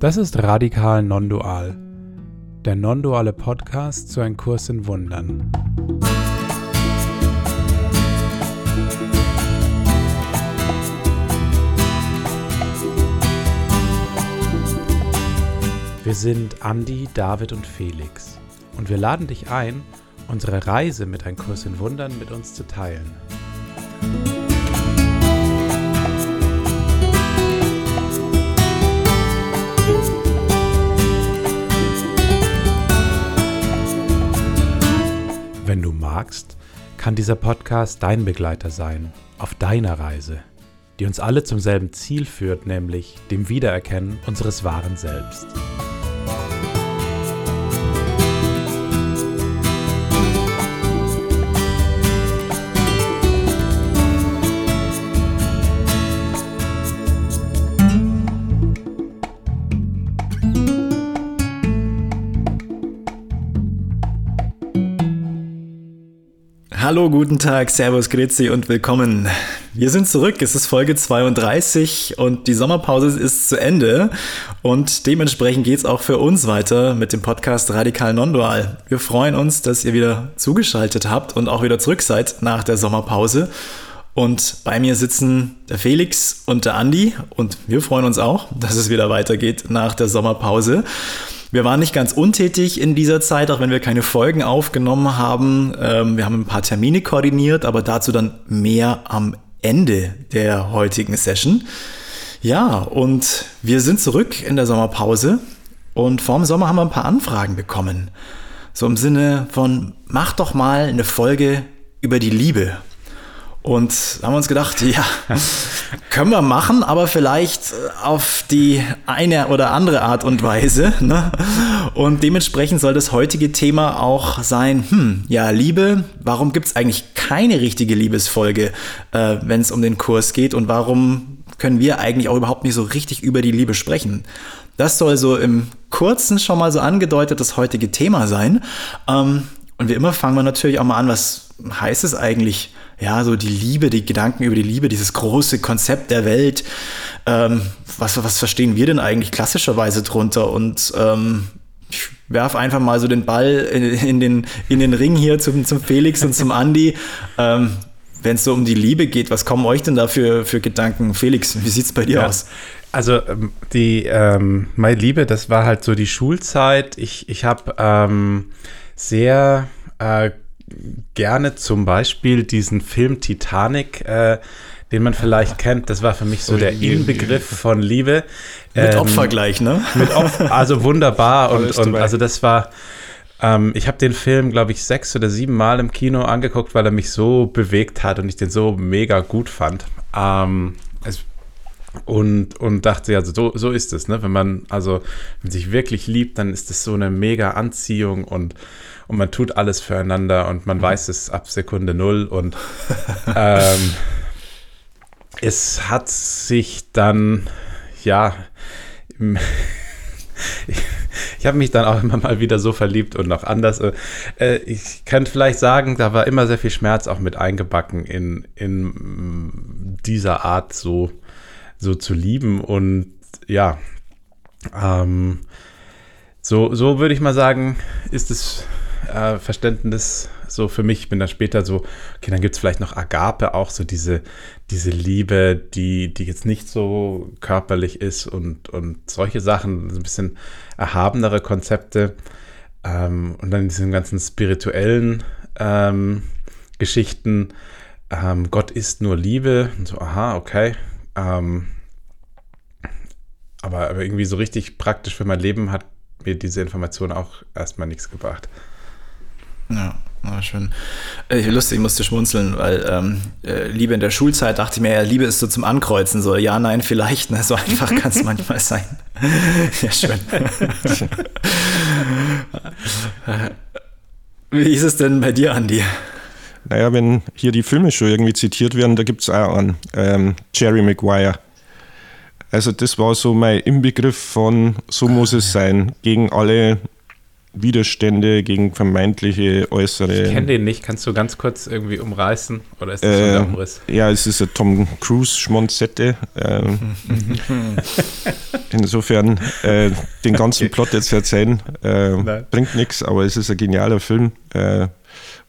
Das ist Radikal Non-Dual, der non-duale Podcast zu einem Kurs in Wundern. Wir sind Andi, David und Felix und wir laden dich ein, unsere Reise mit einem Kurs in Wundern mit uns zu teilen. Magst, kann dieser Podcast dein Begleiter sein auf deiner Reise, die uns alle zum selben Ziel führt, nämlich dem Wiedererkennen unseres wahren Selbst. Hallo, guten Tag, Servus, Grüezi und willkommen. Wir sind zurück, es ist Folge 32 und die Sommerpause ist zu Ende und dementsprechend geht es auch für uns weiter mit dem Podcast Radikal Nondual. Wir freuen uns, dass ihr wieder zugeschaltet habt und auch wieder zurück seid nach der Sommerpause. Und bei mir sitzen der Felix und der Andi und wir freuen uns auch, dass es wieder weitergeht nach der Sommerpause. Wir waren nicht ganz untätig in dieser Zeit, auch wenn wir keine Folgen aufgenommen haben. Ähm, wir haben ein paar Termine koordiniert, aber dazu dann mehr am Ende der heutigen Session. Ja, und wir sind zurück in der Sommerpause und vorm Sommer haben wir ein paar Anfragen bekommen. So im Sinne von, mach doch mal eine Folge über die Liebe. Und haben uns gedacht, ja, können wir machen, aber vielleicht auf die eine oder andere Art und Weise. Ne? Und dementsprechend soll das heutige Thema auch sein, hm, ja, Liebe, warum gibt es eigentlich keine richtige Liebesfolge, äh, wenn es um den Kurs geht und warum können wir eigentlich auch überhaupt nicht so richtig über die Liebe sprechen? Das soll so im Kurzen schon mal so angedeutet das heutige Thema sein. Ähm, und wie immer fangen wir natürlich auch mal an, was heißt es eigentlich, ja, so die Liebe, die Gedanken über die Liebe, dieses große Konzept der Welt. Ähm, was, was verstehen wir denn eigentlich klassischerweise drunter? Und ähm, ich werfe einfach mal so den Ball in, in, den, in den Ring hier zum, zum Felix und zum Andi. Ähm, Wenn es so um die Liebe geht, was kommen euch denn da für, für Gedanken? Felix, wie sieht es bei dir ja. aus? Also ähm, die ähm, meine Liebe, das war halt so die Schulzeit. Ich, ich habe ähm, sehr äh, gerne zum Beispiel diesen Film Titanic, äh, den man vielleicht kennt. Das war für mich so der Inbegriff von Liebe. Mit ähm, Opfer gleich, ne? Mit Opfer, also wunderbar. und, und also das war, ähm, ich habe den Film, glaube ich, sechs oder sieben Mal im Kino angeguckt, weil er mich so bewegt hat und ich den so mega gut fand. Ähm, es, und, und dachte, ja, so, so ist es, ne? Wenn man, also, wenn man sich wirklich liebt, dann ist das so eine mega Anziehung und und man tut alles füreinander und man mhm. weiß es ab Sekunde null und ähm, es hat sich dann, ja, ich, ich habe mich dann auch immer mal wieder so verliebt und noch anders. Äh, ich könnte vielleicht sagen, da war immer sehr viel Schmerz auch mit eingebacken in, in dieser Art so, so zu lieben und ja, ähm, so, so würde ich mal sagen, ist es äh, Verständnis so für mich. Ich bin dann später so, okay, dann gibt es vielleicht noch Agape, auch so diese, diese Liebe, die, die jetzt nicht so körperlich ist und, und solche Sachen, so ein bisschen erhabenere Konzepte. Ähm, und dann diesen ganzen spirituellen ähm, Geschichten. Ähm, Gott ist nur Liebe. Und so, aha, okay. Ähm, aber, aber irgendwie so richtig praktisch für mein Leben hat mir diese Information auch erstmal nichts gebracht. Ja. Ah, schön. Äh, lustig, ich musste schmunzeln, weil ähm, äh, Liebe in der Schulzeit dachte ich mir, ja, Liebe ist so zum Ankreuzen, so ja, nein, vielleicht, ne? so einfach kann es manchmal sein. ja, schön. Wie ist es denn bei dir, Andi? Naja, wenn hier die Filme schon irgendwie zitiert werden, da gibt es auch einen, ähm, Jerry Maguire. Also das war so mein Inbegriff von, so muss es sein, gegen alle Widerstände gegen vermeintliche äußere. Ich kenne den nicht. Kannst du ganz kurz irgendwie umreißen? Oder ist das äh, der Umriss? Ja, es ist ein Tom Cruise Schmonzette. Ähm. Insofern äh, den ganzen Plot jetzt erzählen äh, bringt nichts, aber es ist ein genialer Film, äh,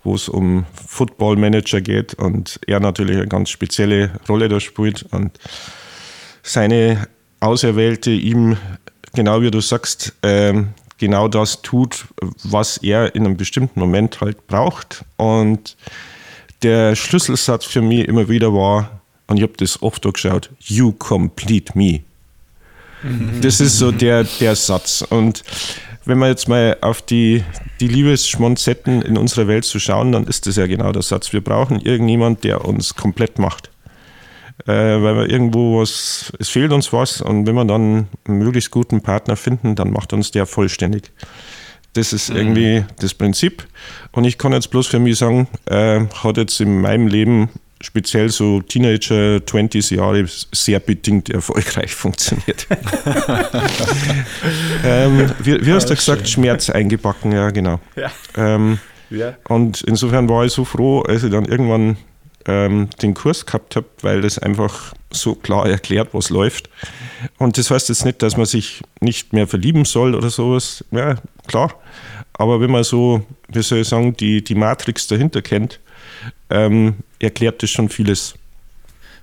wo es um Football Manager geht und er natürlich eine ganz spezielle Rolle da spielt und seine Auserwählte ihm, genau wie du sagst, ähm, genau das tut, was er in einem bestimmten Moment halt braucht. Und der Schlüsselsatz für mich immer wieder war, und ich habe das oft geschaut, you complete me. Das ist so der, der Satz. Und wenn wir jetzt mal auf die, die Liebesschmonzetten in unserer Welt zu schauen, dann ist das ja genau der Satz. Wir brauchen irgendjemand, der uns komplett macht. Äh, weil wir irgendwo was, es fehlt uns was und wenn wir dann einen möglichst guten Partner finden, dann macht uns der vollständig. Das ist mhm. irgendwie das Prinzip. Und ich kann jetzt bloß für mich sagen, äh, hat jetzt in meinem Leben speziell so Teenager, 20s Jahre sehr bedingt erfolgreich funktioniert. ähm, wie, wie hast du gesagt, Schmerz eingebacken, ja, genau. Ja. Ähm, ja. Und insofern war ich so froh, als ich dann irgendwann ähm, den Kurs gehabt habe, weil das einfach so klar erklärt, was läuft. Und das heißt jetzt nicht, dass man sich nicht mehr verlieben soll oder sowas. Ja, klar. Aber wenn man so, wie soll ich sagen, die, die Matrix dahinter kennt, ähm, erklärt das schon vieles.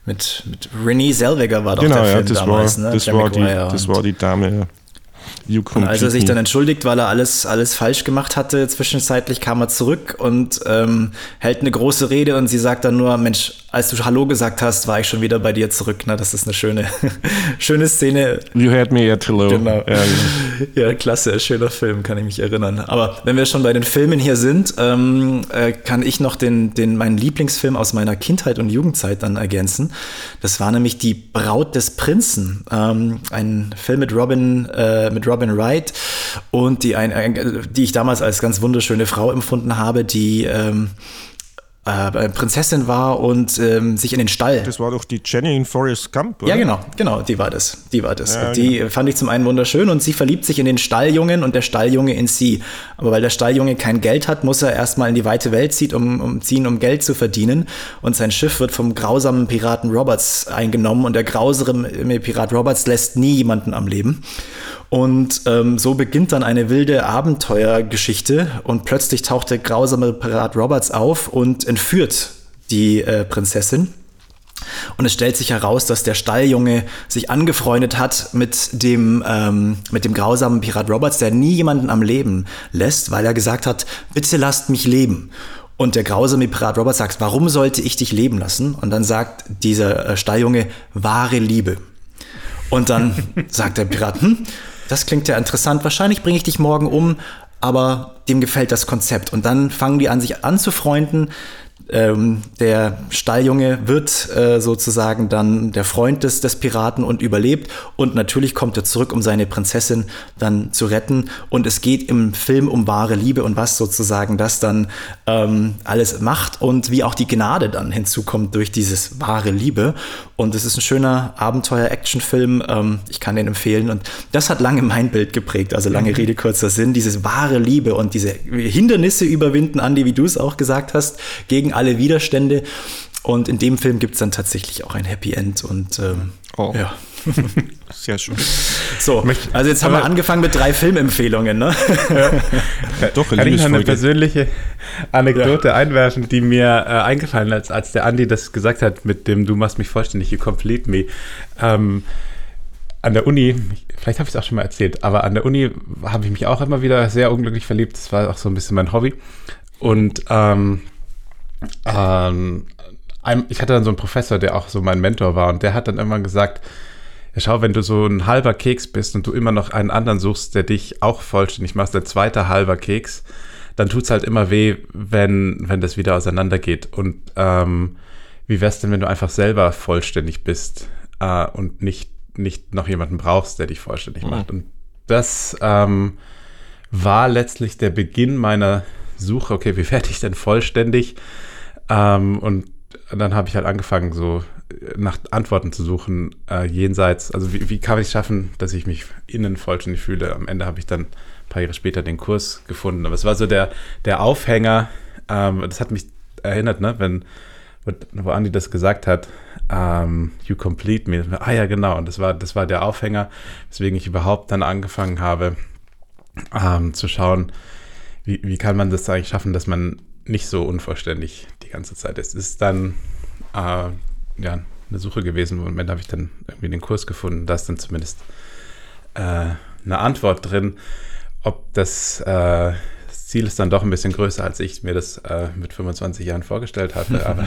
Mit, mit Renée Zellweger war doch genau, der Film ja, das damals, war, ne? Das, war die, das war die Dame, ja. Und als er sich dann entschuldigt, weil er alles, alles falsch gemacht hatte, zwischenzeitlich kam er zurück und ähm, hält eine große Rede und sie sagt dann nur, Mensch, als du Hallo gesagt hast, war ich schon wieder bei dir zurück. Na, das ist eine schöne, schöne Szene. You had me at hello. Genau. Ja, ja, klasse, schöner Film, kann ich mich erinnern. Aber wenn wir schon bei den Filmen hier sind, ähm, äh, kann ich noch den, den, meinen Lieblingsfilm aus meiner Kindheit und Jugendzeit dann ergänzen. Das war nämlich Die Braut des Prinzen. Ähm, ein Film mit Robin, äh, mit Robin Wright und die, ein, ein, die ich damals als ganz wunderschöne Frau empfunden habe, die ähm, äh, Prinzessin war und ähm, sich in den Stall. Das war doch die Jenny in Forest Gump, oder? Ja, genau, genau, die war das. Die war das. Ja, die genau. fand ich zum einen wunderschön und sie verliebt sich in den Stalljungen und der Stalljunge in sie. Aber weil der Stalljunge kein Geld hat, muss er erstmal in die weite Welt ziehen, um, um, ziehen, um Geld zu verdienen. Und sein Schiff wird vom grausamen Piraten Roberts eingenommen und der grausame Pirat Roberts lässt nie jemanden am Leben. Und ähm, so beginnt dann eine wilde Abenteuergeschichte und plötzlich taucht der grausame Pirat Roberts auf und entführt die äh, Prinzessin. Und es stellt sich heraus, dass der Stalljunge sich angefreundet hat mit dem, ähm, mit dem grausamen Pirat Roberts, der nie jemanden am Leben lässt, weil er gesagt hat, bitte lasst mich leben. Und der grausame Pirat Roberts sagt, warum sollte ich dich leben lassen? Und dann sagt dieser äh, Stalljunge, wahre Liebe. Und dann sagt der Pirat, hm, das klingt ja interessant, wahrscheinlich bringe ich dich morgen um, aber dem gefällt das Konzept. Und dann fangen die an, sich anzufreunden. Ähm, der Stalljunge wird äh, sozusagen dann der Freund des, des Piraten und überlebt. Und natürlich kommt er zurück, um seine Prinzessin dann zu retten. Und es geht im Film um wahre Liebe und was sozusagen das dann ähm, alles macht und wie auch die Gnade dann hinzukommt durch dieses wahre Liebe. Und es ist ein schöner Abenteuer-Action-Film. Ähm, ich kann den empfehlen. Und das hat lange mein Bild geprägt. Also lange mhm. Rede, kurzer Sinn. Dieses wahre Liebe und diese Hindernisse überwinden, Andi, wie du es auch gesagt hast, gegen alle Widerstände. Und in dem Film gibt es dann tatsächlich auch ein Happy End. Und ähm, oh. ja. Sehr schön. So, also jetzt haben wir angefangen mit drei Filmempfehlungen, ne? Ja. Doch, Kann ich noch eine persönliche Anekdote ja. einwerfen, die mir äh, eingefallen ist, als der Andi das gesagt hat, mit dem Du machst mich vollständig, you complete me. Ähm, an der Uni, vielleicht habe ich es auch schon mal erzählt, aber an der Uni habe ich mich auch immer wieder sehr unglücklich verliebt. Das war auch so ein bisschen mein Hobby. Und ähm, ähm, ich hatte dann so einen Professor, der auch so mein Mentor war und der hat dann immer gesagt, ja, schau, wenn du so ein halber Keks bist und du immer noch einen anderen suchst, der dich auch vollständig macht, der zweite halber Keks, dann tut es halt immer weh, wenn, wenn das wieder auseinandergeht. Und ähm, wie wär's denn, wenn du einfach selber vollständig bist äh, und nicht, nicht noch jemanden brauchst, der dich vollständig mhm. macht? Und das ähm, war letztlich der Beginn meiner Suche, okay, wie werde ich denn vollständig? Ähm, und dann habe ich halt angefangen, so äh, nach Antworten zu suchen, äh, jenseits, also wie, wie kann ich es schaffen, dass ich mich innen vollständig fühle. Am Ende habe ich dann ein paar Jahre später den Kurs gefunden. Aber es war so der, der Aufhänger, ähm, das hat mich erinnert, ne, wenn wo, Andi das gesagt hat, um, You Complete Me. Ah ja, genau. Und das war, das war der Aufhänger, weswegen ich überhaupt dann angefangen habe um, zu schauen, wie, wie kann man das eigentlich schaffen, dass man nicht so unvollständig die ganze Zeit ist. Es ist dann uh, ja, eine Suche gewesen. Im Moment habe ich dann irgendwie den Kurs gefunden. Da ist dann zumindest uh, eine Antwort drin, ob das, uh, das, Ziel ist dann doch ein bisschen größer, als ich mir das mit 25 Jahren vorgestellt hatte. Aber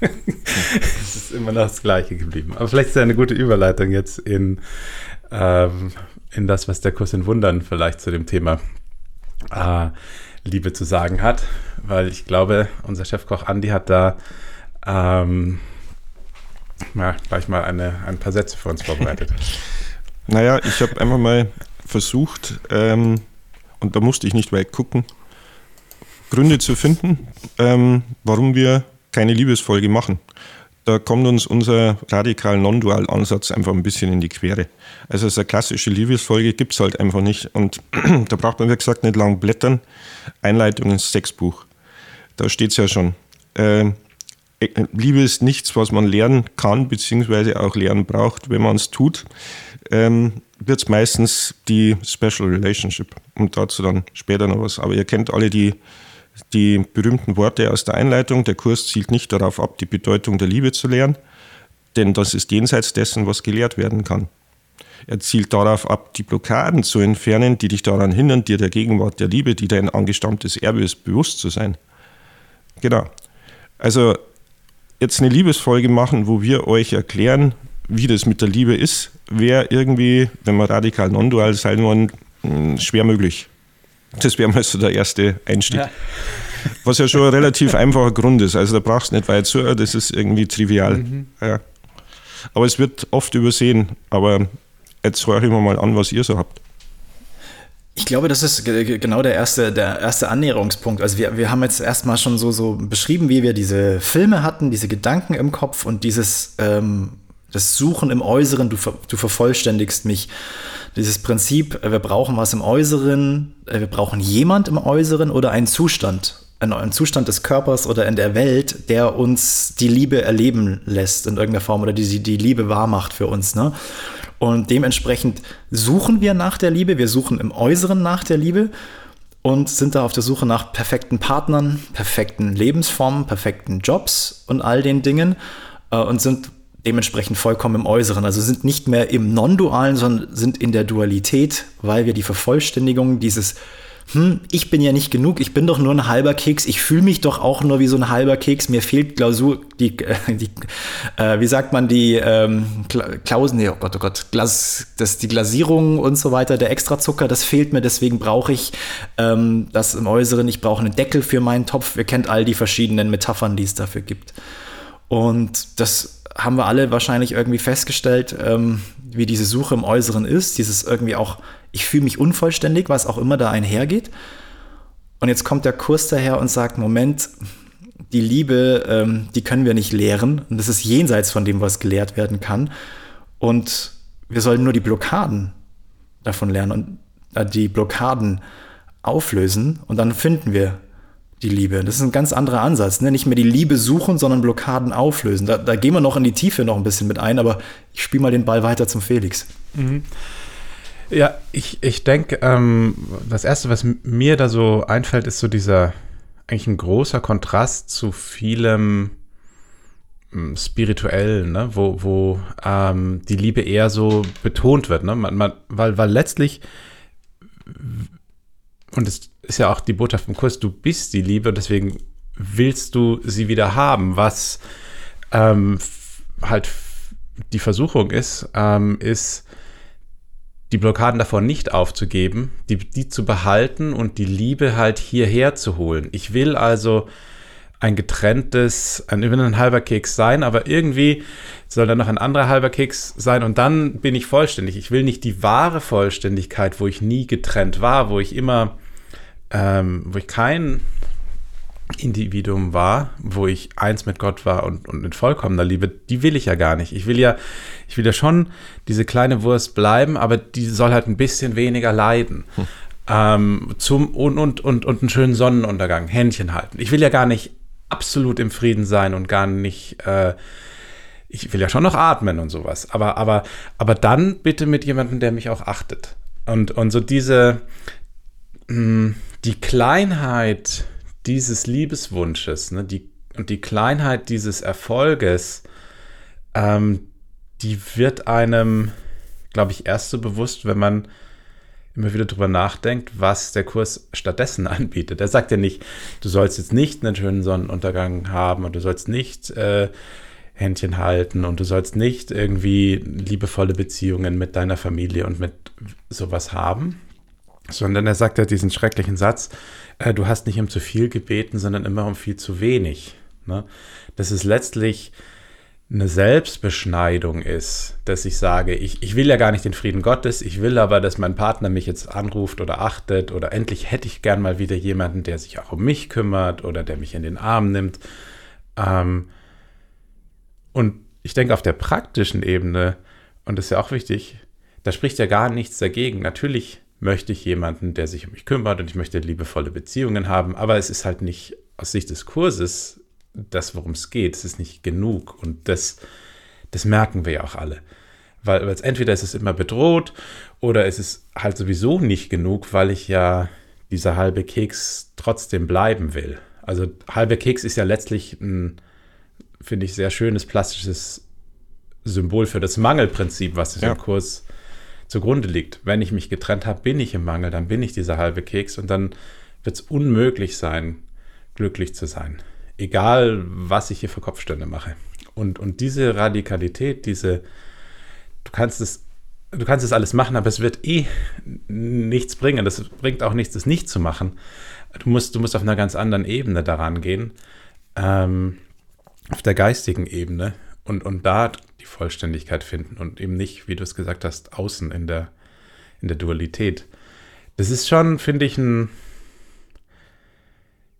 es ist immer noch das Gleiche geblieben. Aber vielleicht ist ja eine gute Überleitung jetzt in, ähm, in das, was der Kurs in Wundern vielleicht zu dem Thema äh, Liebe zu sagen hat, weil ich glaube, unser Chefkoch Andi hat da ähm, ja, gleich mal eine, ein paar Sätze für uns vorbereitet. naja, ich habe einfach mal versucht, ähm, und da musste ich nicht weit gucken, Gründe zu finden, ähm, warum wir keine Liebesfolge machen. Da kommt uns unser radikal Non-Dual-Ansatz einfach ein bisschen in die Quere. Also so eine klassische Liebesfolge gibt es halt einfach nicht. Und da braucht man, wie gesagt, nicht lang blättern. Einleitung ins Sexbuch. Da steht es ja schon. Äh, Liebe ist nichts, was man lernen kann, beziehungsweise auch lernen braucht. Wenn man es tut, ähm, wird es meistens die Special Relationship. Und dazu dann später noch was. Aber ihr kennt alle die die berühmten Worte aus der Einleitung. Der Kurs zielt nicht darauf ab, die Bedeutung der Liebe zu lehren, denn das ist jenseits dessen, was gelehrt werden kann. Er zielt darauf ab, die Blockaden zu entfernen, die dich daran hindern, dir der Gegenwart der Liebe, die dein angestammtes Erbe ist, bewusst zu sein. Genau. Also jetzt eine Liebesfolge machen, wo wir euch erklären, wie das mit der Liebe ist, wäre irgendwie, wenn wir radikal non-dual sein wollen, hm, schwer möglich. Das wäre mal so der erste Einstieg. Ja. Was ja schon ein relativ einfacher Grund ist. Also da brauchst du nicht weit zu, das ist irgendwie trivial. Mhm. Ja. Aber es wird oft übersehen. Aber jetzt höre ich mir mal an, was ihr so habt. Ich glaube, das ist genau der erste, der erste Annäherungspunkt. Also wir, wir haben jetzt erstmal schon so, so beschrieben, wie wir diese Filme hatten, diese Gedanken im Kopf und dieses ähm, das Suchen im Äußeren, du, du vervollständigst mich dieses Prinzip, äh, wir brauchen was im Äußeren, äh, wir brauchen jemand im Äußeren oder einen Zustand, einen Zustand des Körpers oder in der Welt, der uns die Liebe erleben lässt in irgendeiner Form oder die die Liebe wahr macht für uns. Ne? Und dementsprechend suchen wir nach der Liebe, wir suchen im Äußeren nach der Liebe und sind da auf der Suche nach perfekten Partnern, perfekten Lebensformen, perfekten Jobs und all den Dingen äh, und sind dementsprechend vollkommen im Äußeren. Also sind nicht mehr im Non-Dualen, sondern sind in der Dualität, weil wir die Vervollständigung dieses hm, ich bin ja nicht genug, ich bin doch nur ein halber Keks, ich fühle mich doch auch nur wie so ein halber Keks, mir fehlt Glasur, die, äh, die äh, wie sagt man, die ähm, Klausen, nee, oh Gott, oh Gott, Glas, das, die Glasierung und so weiter, der Extrazucker, das fehlt mir, deswegen brauche ich ähm, das im Äußeren, ich brauche einen Deckel für meinen Topf, ihr kennt all die verschiedenen Metaphern, die es dafür gibt. Und das haben wir alle wahrscheinlich irgendwie festgestellt, ähm, wie diese Suche im Äußeren ist. Dieses irgendwie auch, ich fühle mich unvollständig, was auch immer da einhergeht. Und jetzt kommt der Kurs daher und sagt, Moment, die Liebe, ähm, die können wir nicht lehren. Und das ist jenseits von dem, was gelehrt werden kann. Und wir sollen nur die Blockaden davon lernen und äh, die Blockaden auflösen. Und dann finden wir die Liebe. Das ist ein ganz anderer Ansatz. Ne? Nicht mehr die Liebe suchen, sondern Blockaden auflösen. Da, da gehen wir noch in die Tiefe noch ein bisschen mit ein, aber ich spiele mal den Ball weiter zum Felix. Mhm. Ja, ich, ich denke, ähm, das Erste, was mir da so einfällt, ist so dieser eigentlich ein großer Kontrast zu vielem hm, spirituellen, ne? wo, wo ähm, die Liebe eher so betont wird. Ne? Man, man, weil, weil letztlich, und es ist ja auch die Botschaft im Kurs, du bist die Liebe und deswegen willst du sie wieder haben. Was ähm, halt die Versuchung ist, ähm, ist, die Blockaden davor nicht aufzugeben, die, die zu behalten und die Liebe halt hierher zu holen. Ich will also ein getrenntes, ein, ein halber Keks sein, aber irgendwie soll da noch ein anderer halber Keks sein und dann bin ich vollständig. Ich will nicht die wahre Vollständigkeit, wo ich nie getrennt war, wo ich immer ähm, wo ich kein Individuum war, wo ich eins mit Gott war und, und in vollkommener Liebe, die will ich ja gar nicht. Ich will ja, ich will ja schon diese kleine Wurst bleiben, aber die soll halt ein bisschen weniger leiden. Hm. Ähm, zum, und, und, und, und einen schönen Sonnenuntergang, Händchen halten. Ich will ja gar nicht absolut im Frieden sein und gar nicht, äh, ich will ja schon noch atmen und sowas, aber, aber, aber dann bitte mit jemandem, der mich auch achtet. Und, und so diese, die Kleinheit dieses Liebeswunsches, ne, die, und die Kleinheit dieses Erfolges, ähm, die wird einem, glaube ich, erst so bewusst, wenn man immer wieder drüber nachdenkt, was der Kurs stattdessen anbietet. Er sagt ja nicht, du sollst jetzt nicht einen schönen Sonnenuntergang haben und du sollst nicht äh, Händchen halten und du sollst nicht irgendwie liebevolle Beziehungen mit deiner Familie und mit sowas haben, sondern er sagt ja diesen schrecklichen Satz, äh, du hast nicht um zu viel gebeten, sondern immer um viel zu wenig. Ne? Das ist letztlich eine Selbstbeschneidung ist, dass ich sage, ich, ich will ja gar nicht den Frieden Gottes, ich will aber, dass mein Partner mich jetzt anruft oder achtet oder endlich hätte ich gern mal wieder jemanden, der sich auch um mich kümmert oder der mich in den Arm nimmt. Ähm, und ich denke auf der praktischen Ebene, und das ist ja auch wichtig, da spricht ja gar nichts dagegen. Natürlich möchte ich jemanden, der sich um mich kümmert und ich möchte liebevolle Beziehungen haben, aber es ist halt nicht aus Sicht des Kurses das, worum es geht. Es ist nicht genug. Und das, das merken wir ja auch alle. Weil, weil entweder ist es immer bedroht oder es ist halt sowieso nicht genug, weil ich ja dieser halbe Keks trotzdem bleiben will. Also halbe Keks ist ja letztlich ein, finde ich, sehr schönes plastisches Symbol für das Mangelprinzip, was ja. im Kurs zugrunde liegt. Wenn ich mich getrennt habe, bin ich im Mangel, dann bin ich dieser halbe Keks und dann wird es unmöglich sein, glücklich zu sein egal was ich hier für Kopfstände mache. Und, und diese Radikalität, diese, du kannst es, du kannst es alles machen, aber es wird eh nichts bringen. Das bringt auch nichts, es nicht zu machen. Du musst, du musst auf einer ganz anderen Ebene daran gehen, ähm, auf der geistigen Ebene und, und da die Vollständigkeit finden und eben nicht, wie du es gesagt hast, außen in der, in der Dualität. Das ist schon, finde ich, ein.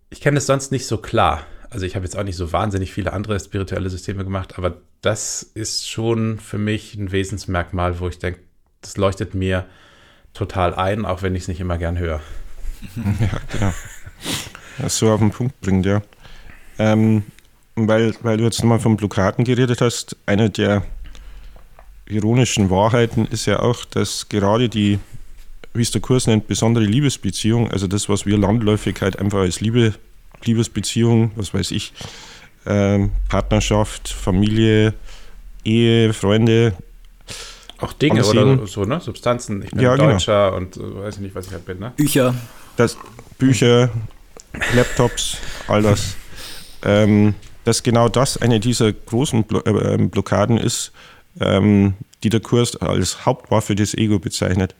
Ich kenne es sonst nicht so klar also ich habe jetzt auch nicht so wahnsinnig viele andere spirituelle Systeme gemacht, aber das ist schon für mich ein Wesensmerkmal, wo ich denke, das leuchtet mir total ein, auch wenn ich es nicht immer gern höre. Ja, genau. Das so auf den Punkt bringt, ja. Ähm, weil, weil du jetzt nochmal von Blockaden geredet hast, eine der ironischen Wahrheiten ist ja auch, dass gerade die, wie es der Kurs nennt, besondere Liebesbeziehung, also das, was wir Landläufigkeit einfach als Liebe Liebesbeziehung, was weiß ich, ähm, Partnerschaft, Familie, Ehe, Freunde. Auch Dinge ansehen. oder so, ne? Substanzen. Ich bin ja, genau. Deutscher genau. und äh, weiß nicht, was ich halt bin, ne? Bücher. Das, Bücher, Laptops, all das. ähm, dass genau das eine dieser großen äh, ähm, Blockaden ist, ähm, die der Kurs als Hauptwaffe des Ego bezeichnet.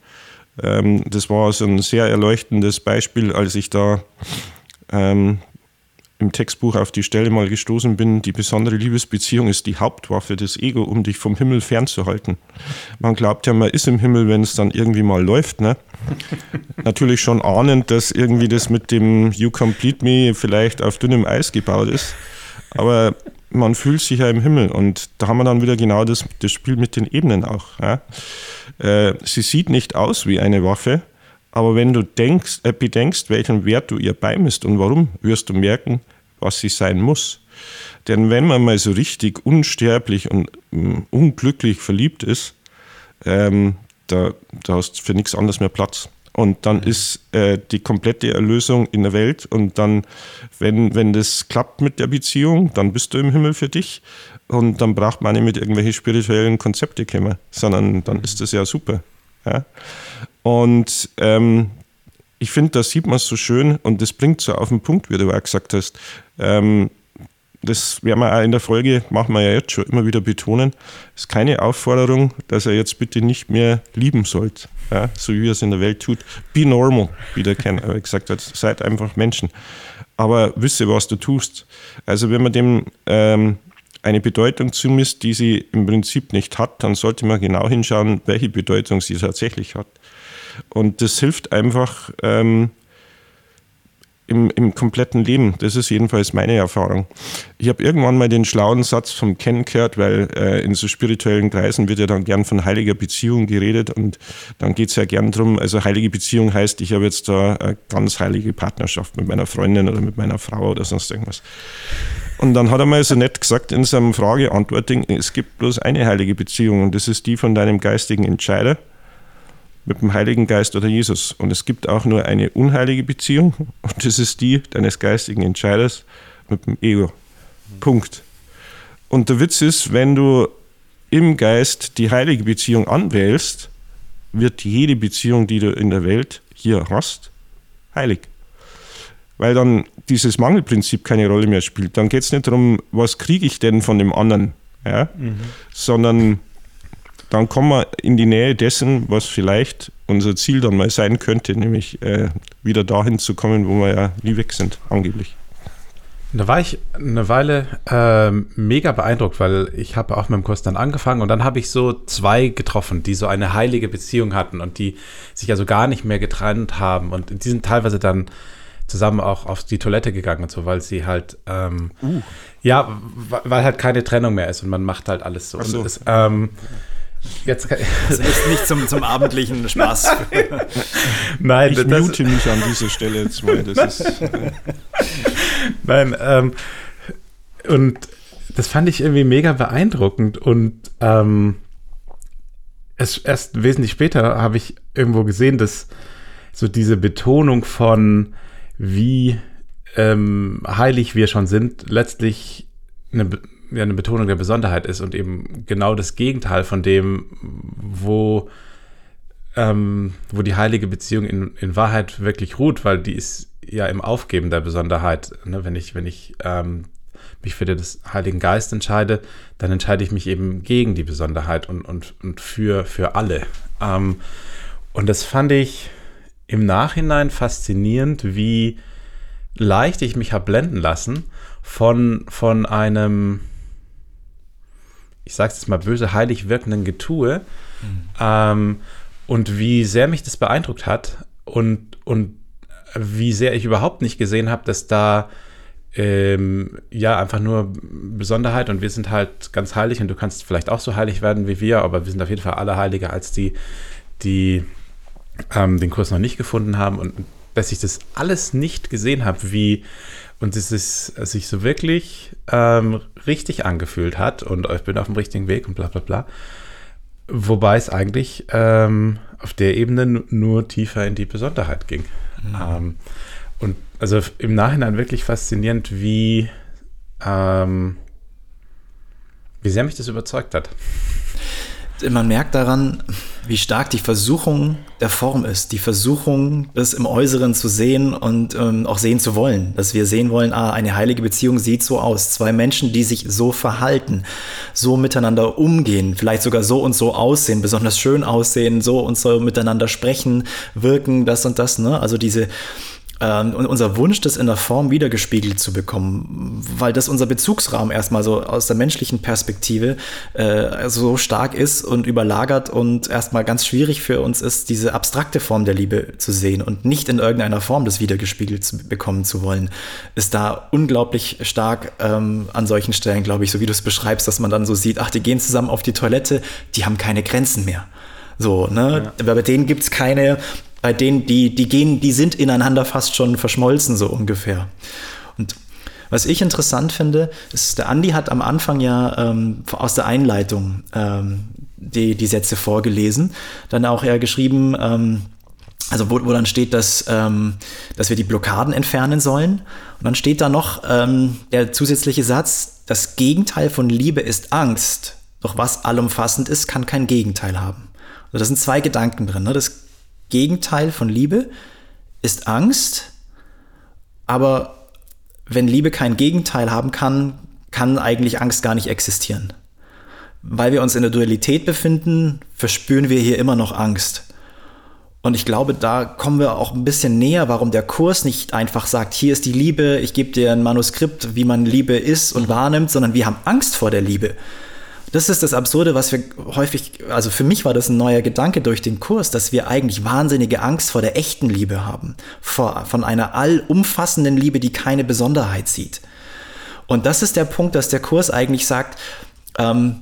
Ähm, das war so ein sehr erleuchtendes Beispiel, als ich da im Textbuch auf die Stelle mal gestoßen bin, die besondere Liebesbeziehung ist die Hauptwaffe des Ego, um dich vom Himmel fernzuhalten. Man glaubt ja, man ist im Himmel, wenn es dann irgendwie mal läuft. Ne? Natürlich schon ahnend, dass irgendwie das mit dem You Complete Me vielleicht auf dünnem Eis gebaut ist. Aber man fühlt sich ja im Himmel und da haben wir dann wieder genau das, das Spiel mit den Ebenen auch. Ja? Äh, sie sieht nicht aus wie eine Waffe, aber wenn du denkst, äh, bedenkst, welchen Wert du ihr beimisst und warum, wirst du merken, was sie sein muss. Denn wenn man mal so richtig unsterblich und um, unglücklich verliebt ist, ähm, da, da hast du für nichts anderes mehr Platz. Und dann ist äh, die komplette Erlösung in der Welt. Und dann, wenn, wenn das klappt mit der Beziehung, dann bist du im Himmel für dich. Und dann braucht man nicht mit irgendwelchen spirituellen Konzepten kommen, sondern dann ist das ja super. Ja? Und ähm, ich finde, da sieht man so schön und das bringt so auf den Punkt, wie du auch gesagt hast. Ähm, das werden wir auch in der Folge, machen wir ja jetzt schon immer wieder betonen, ist keine Aufforderung, dass er jetzt bitte nicht mehr lieben sollt, ja, so wie er es in der Welt tut. Be normal, wie der Ken gesagt hat, seid einfach Menschen. Aber wisse, was du tust. Also wenn man dem ähm, eine Bedeutung zumisst, die sie im Prinzip nicht hat, dann sollte man genau hinschauen, welche Bedeutung sie tatsächlich hat. Und das hilft einfach, ähm, im, im kompletten Leben. Das ist jedenfalls meine Erfahrung. Ich habe irgendwann mal den schlauen Satz vom Ken gehört, weil äh, in so spirituellen Kreisen wird ja dann gern von heiliger Beziehung geredet und dann geht es ja gern darum, also heilige Beziehung heißt, ich habe jetzt da eine ganz heilige Partnerschaft mit meiner Freundin oder mit meiner Frau oder sonst irgendwas. Und dann hat er mal so nett gesagt in seinem Frage-Antwort-Ding, es gibt bloß eine heilige Beziehung und das ist die von deinem geistigen Entscheider mit dem Heiligen Geist oder Jesus. Und es gibt auch nur eine unheilige Beziehung und das ist die deines geistigen Entscheiders mit dem Ego. Punkt. Und der Witz ist, wenn du im Geist die heilige Beziehung anwählst, wird jede Beziehung, die du in der Welt hier hast, heilig. Weil dann dieses Mangelprinzip keine Rolle mehr spielt. Dann geht es nicht darum, was kriege ich denn von dem anderen, ja? Mhm. sondern dann kommen wir in die Nähe dessen, was vielleicht unser Ziel dann mal sein könnte, nämlich äh, wieder dahin zu kommen, wo wir ja nie weg sind, angeblich. Da war ich eine Weile äh, mega beeindruckt, weil ich habe auch mit dem Kurs dann angefangen und dann habe ich so zwei getroffen, die so eine heilige Beziehung hatten und die sich also gar nicht mehr getrennt haben und die sind teilweise dann zusammen auch auf die Toilette gegangen und so, weil sie halt ähm, uh. ja, weil halt keine Trennung mehr ist und man macht halt alles so. so. Und es, ähm, Jetzt kann das ist nicht zum, zum abendlichen Spaß. Nein, ich mute mich an dieser Stelle jetzt mal. Das ist, äh Nein, ähm, und das fand ich irgendwie mega beeindruckend und ähm, es, erst wesentlich später habe ich irgendwo gesehen, dass so diese Betonung von wie ähm, heilig wir schon sind, letztlich eine, ja, eine Betonung der Besonderheit ist und eben genau das Gegenteil von dem, wo, ähm, wo die heilige Beziehung in, in Wahrheit wirklich ruht, weil die ist ja im Aufgeben der Besonderheit. Ne? Wenn ich, wenn ich ähm, mich für den Heiligen Geist entscheide, dann entscheide ich mich eben gegen die Besonderheit und, und, und für, für alle. Ähm, und das fand ich im Nachhinein faszinierend, wie leicht ich mich habe blenden lassen von, von einem ich sage es jetzt mal böse, heilig wirkenden Getue. Mhm. Ähm, und wie sehr mich das beeindruckt hat und, und wie sehr ich überhaupt nicht gesehen habe, dass da ähm, ja einfach nur Besonderheit und wir sind halt ganz heilig und du kannst vielleicht auch so heilig werden wie wir, aber wir sind auf jeden Fall alle heiliger als die, die ähm, den Kurs noch nicht gefunden haben und dass ich das alles nicht gesehen habe, wie und es ist sich so wirklich ähm, richtig angefühlt hat und ich bin auf dem richtigen Weg und bla bla bla. Wobei es eigentlich ähm, auf der Ebene nur tiefer in die Besonderheit ging. Mhm. Ähm, und also im Nachhinein wirklich faszinierend, wie, ähm, wie sehr mich das überzeugt hat man merkt daran, wie stark die Versuchung der Form ist, die Versuchung, das im Äußeren zu sehen und ähm, auch sehen zu wollen. Dass wir sehen wollen, ah, eine heilige Beziehung sieht so aus. Zwei Menschen, die sich so verhalten, so miteinander umgehen, vielleicht sogar so und so aussehen, besonders schön aussehen, so und so miteinander sprechen, wirken, das und das. Ne? Also diese und unser Wunsch, das in der Form wiedergespiegelt zu bekommen, weil das unser Bezugsrahmen erstmal so aus der menschlichen Perspektive äh, so stark ist und überlagert und erstmal ganz schwierig für uns ist, diese abstrakte Form der Liebe zu sehen und nicht in irgendeiner Form das wiedergespiegelt zu bekommen zu wollen, ist da unglaublich stark ähm, an solchen Stellen, glaube ich, so wie du es beschreibst, dass man dann so sieht, ach, die gehen zusammen auf die Toilette, die haben keine Grenzen mehr. So, ne? Ja. Bei denen gibt es keine, bei denen, die, die gehen, die sind ineinander fast schon verschmolzen, so ungefähr. Und was ich interessant finde, ist, der Andi hat am Anfang ja ähm, aus der Einleitung ähm, die, die Sätze vorgelesen, dann auch eher geschrieben, ähm, also wo, wo dann steht, dass, ähm, dass wir die Blockaden entfernen sollen. Und dann steht da noch ähm, der zusätzliche Satz, das Gegenteil von Liebe ist Angst. Doch was allumfassend ist, kann kein Gegenteil haben. Also da sind zwei Gedanken drin. Ne? Das Gegenteil von Liebe ist Angst, aber wenn Liebe kein Gegenteil haben kann, kann eigentlich Angst gar nicht existieren. Weil wir uns in der Dualität befinden, verspüren wir hier immer noch Angst. Und ich glaube, da kommen wir auch ein bisschen näher, warum der Kurs nicht einfach sagt, hier ist die Liebe, ich gebe dir ein Manuskript, wie man Liebe ist und wahrnimmt, sondern wir haben Angst vor der Liebe. Das ist das Absurde, was wir häufig, also für mich war das ein neuer Gedanke durch den Kurs, dass wir eigentlich wahnsinnige Angst vor der echten Liebe haben, vor, von einer allumfassenden Liebe, die keine Besonderheit sieht. Und das ist der Punkt, dass der Kurs eigentlich sagt, ähm,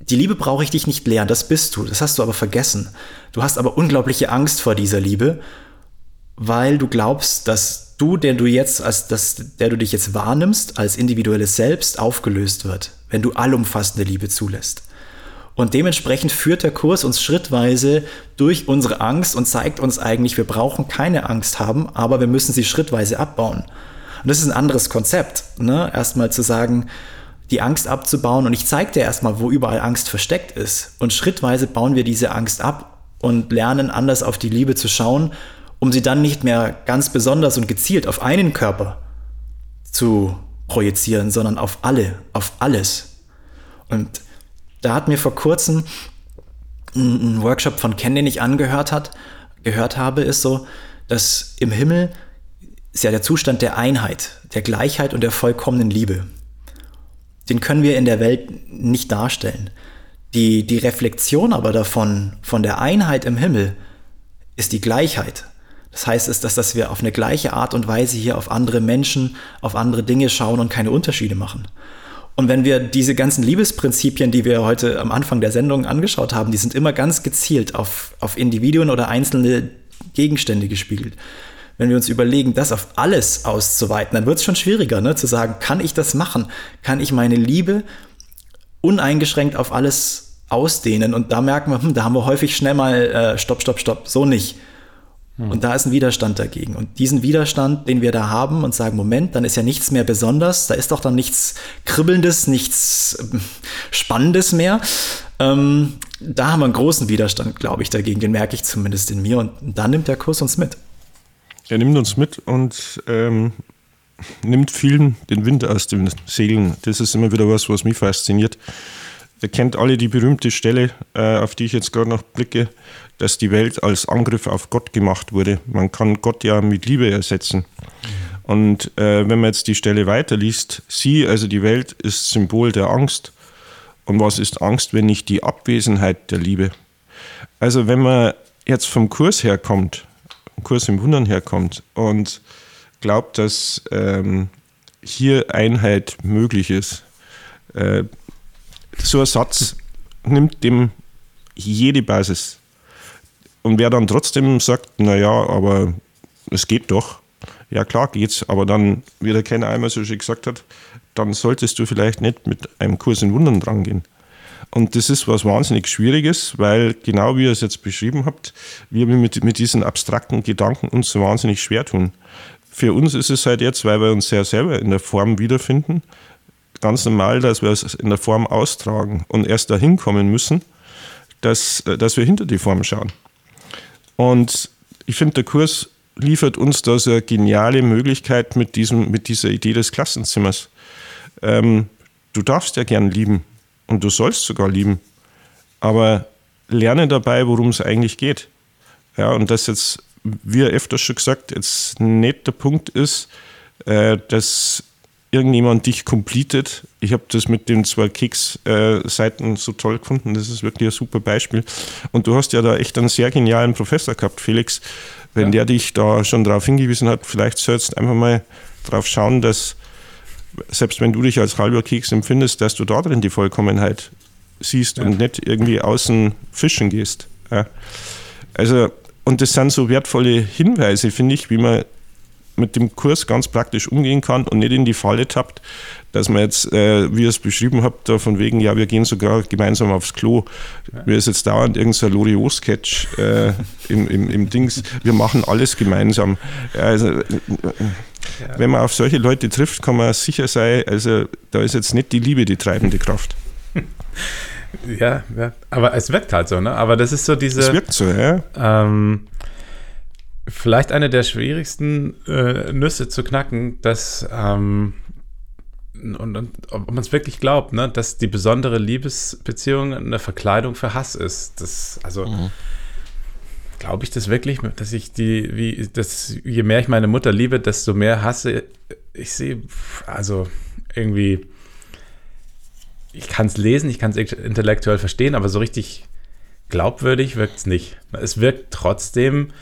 die Liebe brauche ich dich nicht lehren, das bist du, das hast du aber vergessen. Du hast aber unglaubliche Angst vor dieser Liebe, weil du glaubst, dass du, der du jetzt, als das, der du dich jetzt wahrnimmst, als individuelles Selbst aufgelöst wird, wenn du allumfassende Liebe zulässt. Und dementsprechend führt der Kurs uns schrittweise durch unsere Angst und zeigt uns eigentlich, wir brauchen keine Angst haben, aber wir müssen sie schrittweise abbauen. Und das ist ein anderes Konzept. Ne? Erstmal zu sagen, die Angst abzubauen und ich zeige dir erstmal, wo überall Angst versteckt ist. Und schrittweise bauen wir diese Angst ab und lernen anders auf die Liebe zu schauen, um sie dann nicht mehr ganz besonders und gezielt auf einen Körper zu projizieren, sondern auf alle, auf alles. Und da hat mir vor kurzem ein Workshop von Ken, den ich angehört hat, gehört habe, ist so, dass im Himmel ist ja der Zustand der Einheit, der Gleichheit und der vollkommenen Liebe den können wir in der Welt nicht darstellen. Die, die Reflexion aber davon, von der Einheit im Himmel, ist die Gleichheit. Das heißt, ist das, dass wir auf eine gleiche Art und Weise hier auf andere Menschen, auf andere Dinge schauen und keine Unterschiede machen. Und wenn wir diese ganzen Liebesprinzipien, die wir heute am Anfang der Sendung angeschaut haben, die sind immer ganz gezielt auf, auf Individuen oder einzelne Gegenstände gespiegelt wenn wir uns überlegen, das auf alles auszuweiten, dann wird es schon schwieriger, ne? zu sagen, kann ich das machen? Kann ich meine Liebe uneingeschränkt auf alles ausdehnen? Und da merken wir, hm, da haben wir häufig schnell mal, äh, stopp, stopp, stopp, so nicht. Hm. Und da ist ein Widerstand dagegen. Und diesen Widerstand, den wir da haben und sagen, Moment, dann ist ja nichts mehr besonders, da ist doch dann nichts Kribbelndes, nichts äh, Spannendes mehr. Ähm, da haben wir einen großen Widerstand, glaube ich, dagegen. Den merke ich zumindest in mir. Und dann nimmt der Kurs uns mit. Er nimmt uns mit und ähm, nimmt vielen den Wind aus den Segeln. Das ist immer wieder was, was mich fasziniert. Ihr kennt alle die berühmte Stelle, äh, auf die ich jetzt gerade noch blicke, dass die Welt als Angriff auf Gott gemacht wurde. Man kann Gott ja mit Liebe ersetzen. Und äh, wenn man jetzt die Stelle weiterliest, sie, also die Welt, ist Symbol der Angst. Und was ist Angst, wenn nicht die Abwesenheit der Liebe? Also wenn man jetzt vom Kurs herkommt, Kurs im Wundern herkommt und glaubt, dass ähm, hier Einheit möglich ist. Äh, so ein Satz nimmt dem jede Basis. Und wer dann trotzdem sagt, naja, aber es geht doch, ja klar geht's, aber dann, wie der Kenner einmal so schön gesagt hat, dann solltest du vielleicht nicht mit einem Kurs in Wundern drangehen. Und das ist was wahnsinnig Schwieriges, weil genau wie ihr es jetzt beschrieben habt, wir mit, mit diesen abstrakten Gedanken uns so wahnsinnig schwer tun. Für uns ist es halt jetzt, weil wir uns sehr selber in der Form wiederfinden, ganz normal, dass wir es in der Form austragen und erst dahin kommen müssen, dass, dass wir hinter die Form schauen. Und ich finde, der Kurs liefert uns da so eine geniale Möglichkeit mit, diesem, mit dieser Idee des Klassenzimmers. Ähm, du darfst ja gern lieben, und du sollst sogar lieben. Aber lerne dabei, worum es eigentlich geht. Ja, und das jetzt, wie öfters schon gesagt, jetzt nicht der Punkt ist, äh, dass irgendjemand dich completet. Ich habe das mit den zwei Keks-Seiten äh, so toll gefunden. Das ist wirklich ein super Beispiel. Und du hast ja da echt einen sehr genialen Professor gehabt, Felix. Wenn ja. der dich da schon darauf hingewiesen hat, vielleicht sollst du einfach mal darauf schauen, dass selbst wenn du dich als halber Keks empfindest, dass du da drin die Vollkommenheit siehst ja. und nicht irgendwie außen fischen gehst. Ja. Also, und das sind so wertvolle Hinweise, finde ich, wie man mit dem Kurs ganz praktisch umgehen kann und nicht in die Falle tappt, dass man jetzt, äh, wie ihr es beschrieben habt, da von wegen, ja, wir gehen sogar gemeinsam aufs Klo. Mir ist jetzt dauernd irgendein Loriot-Sketch äh, im, im, im Dings. Wir machen alles gemeinsam. Also, äh. Wenn man auf solche Leute trifft, kann man sicher sein, also da ist jetzt nicht die Liebe die treibende Kraft. ja, ja, aber es wirkt halt so, ne? Aber das ist so diese. Es wirkt so, ja. Ähm, vielleicht eine der schwierigsten äh, Nüsse zu knacken, dass. Ähm, und, und, ob man es wirklich glaubt, ne, dass die besondere Liebesbeziehung eine Verkleidung für Hass ist. Das, also, mhm. Glaube ich das wirklich, dass ich die, wie, dass je mehr ich meine Mutter liebe, desto mehr hasse ich sie? Also irgendwie, ich kann es lesen, ich kann es intellektuell verstehen, aber so richtig glaubwürdig wirkt es nicht. Es wirkt trotzdem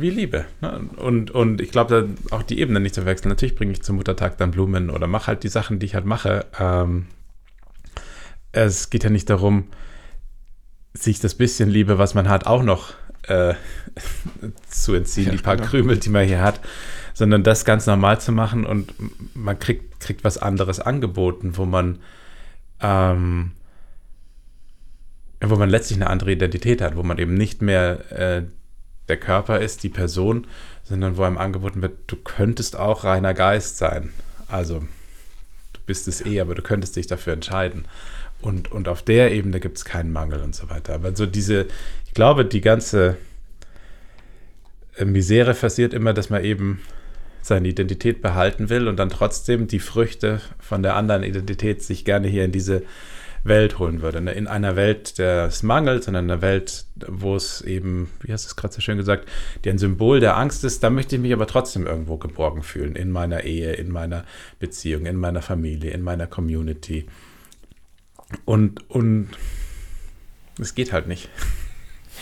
wie Liebe. Ne? Und, und ich glaube, auch die Ebene nicht zu wechseln. Natürlich bringe ich zum Muttertag dann Blumen oder mache halt die Sachen, die ich halt mache. Ähm, es geht ja nicht darum, sich das bisschen Liebe, was man hat, auch noch äh, zu entziehen, ja, die paar genau. Krümel, die man hier hat, sondern das ganz normal zu machen und man kriegt, kriegt was anderes angeboten, wo man ähm, wo man letztlich eine andere Identität hat, wo man eben nicht mehr äh, der Körper ist, die Person, sondern wo einem angeboten wird, du könntest auch reiner Geist sein. Also du bist es eh, aber du könntest dich dafür entscheiden. Und, und auf der Ebene gibt es keinen Mangel und so weiter. Aber so diese, ich glaube, die ganze äh, Misere passiert immer, dass man eben seine Identität behalten will und dann trotzdem die Früchte von der anderen Identität sich gerne hier in diese Welt holen würde. Ne? In einer Welt des Mangels, in einer Welt, wo es eben, wie hast du es gerade so schön gesagt, die ein Symbol der Angst ist, da möchte ich mich aber trotzdem irgendwo geborgen fühlen. In meiner Ehe, in meiner Beziehung, in meiner Familie, in meiner Community. Und, und es geht halt nicht.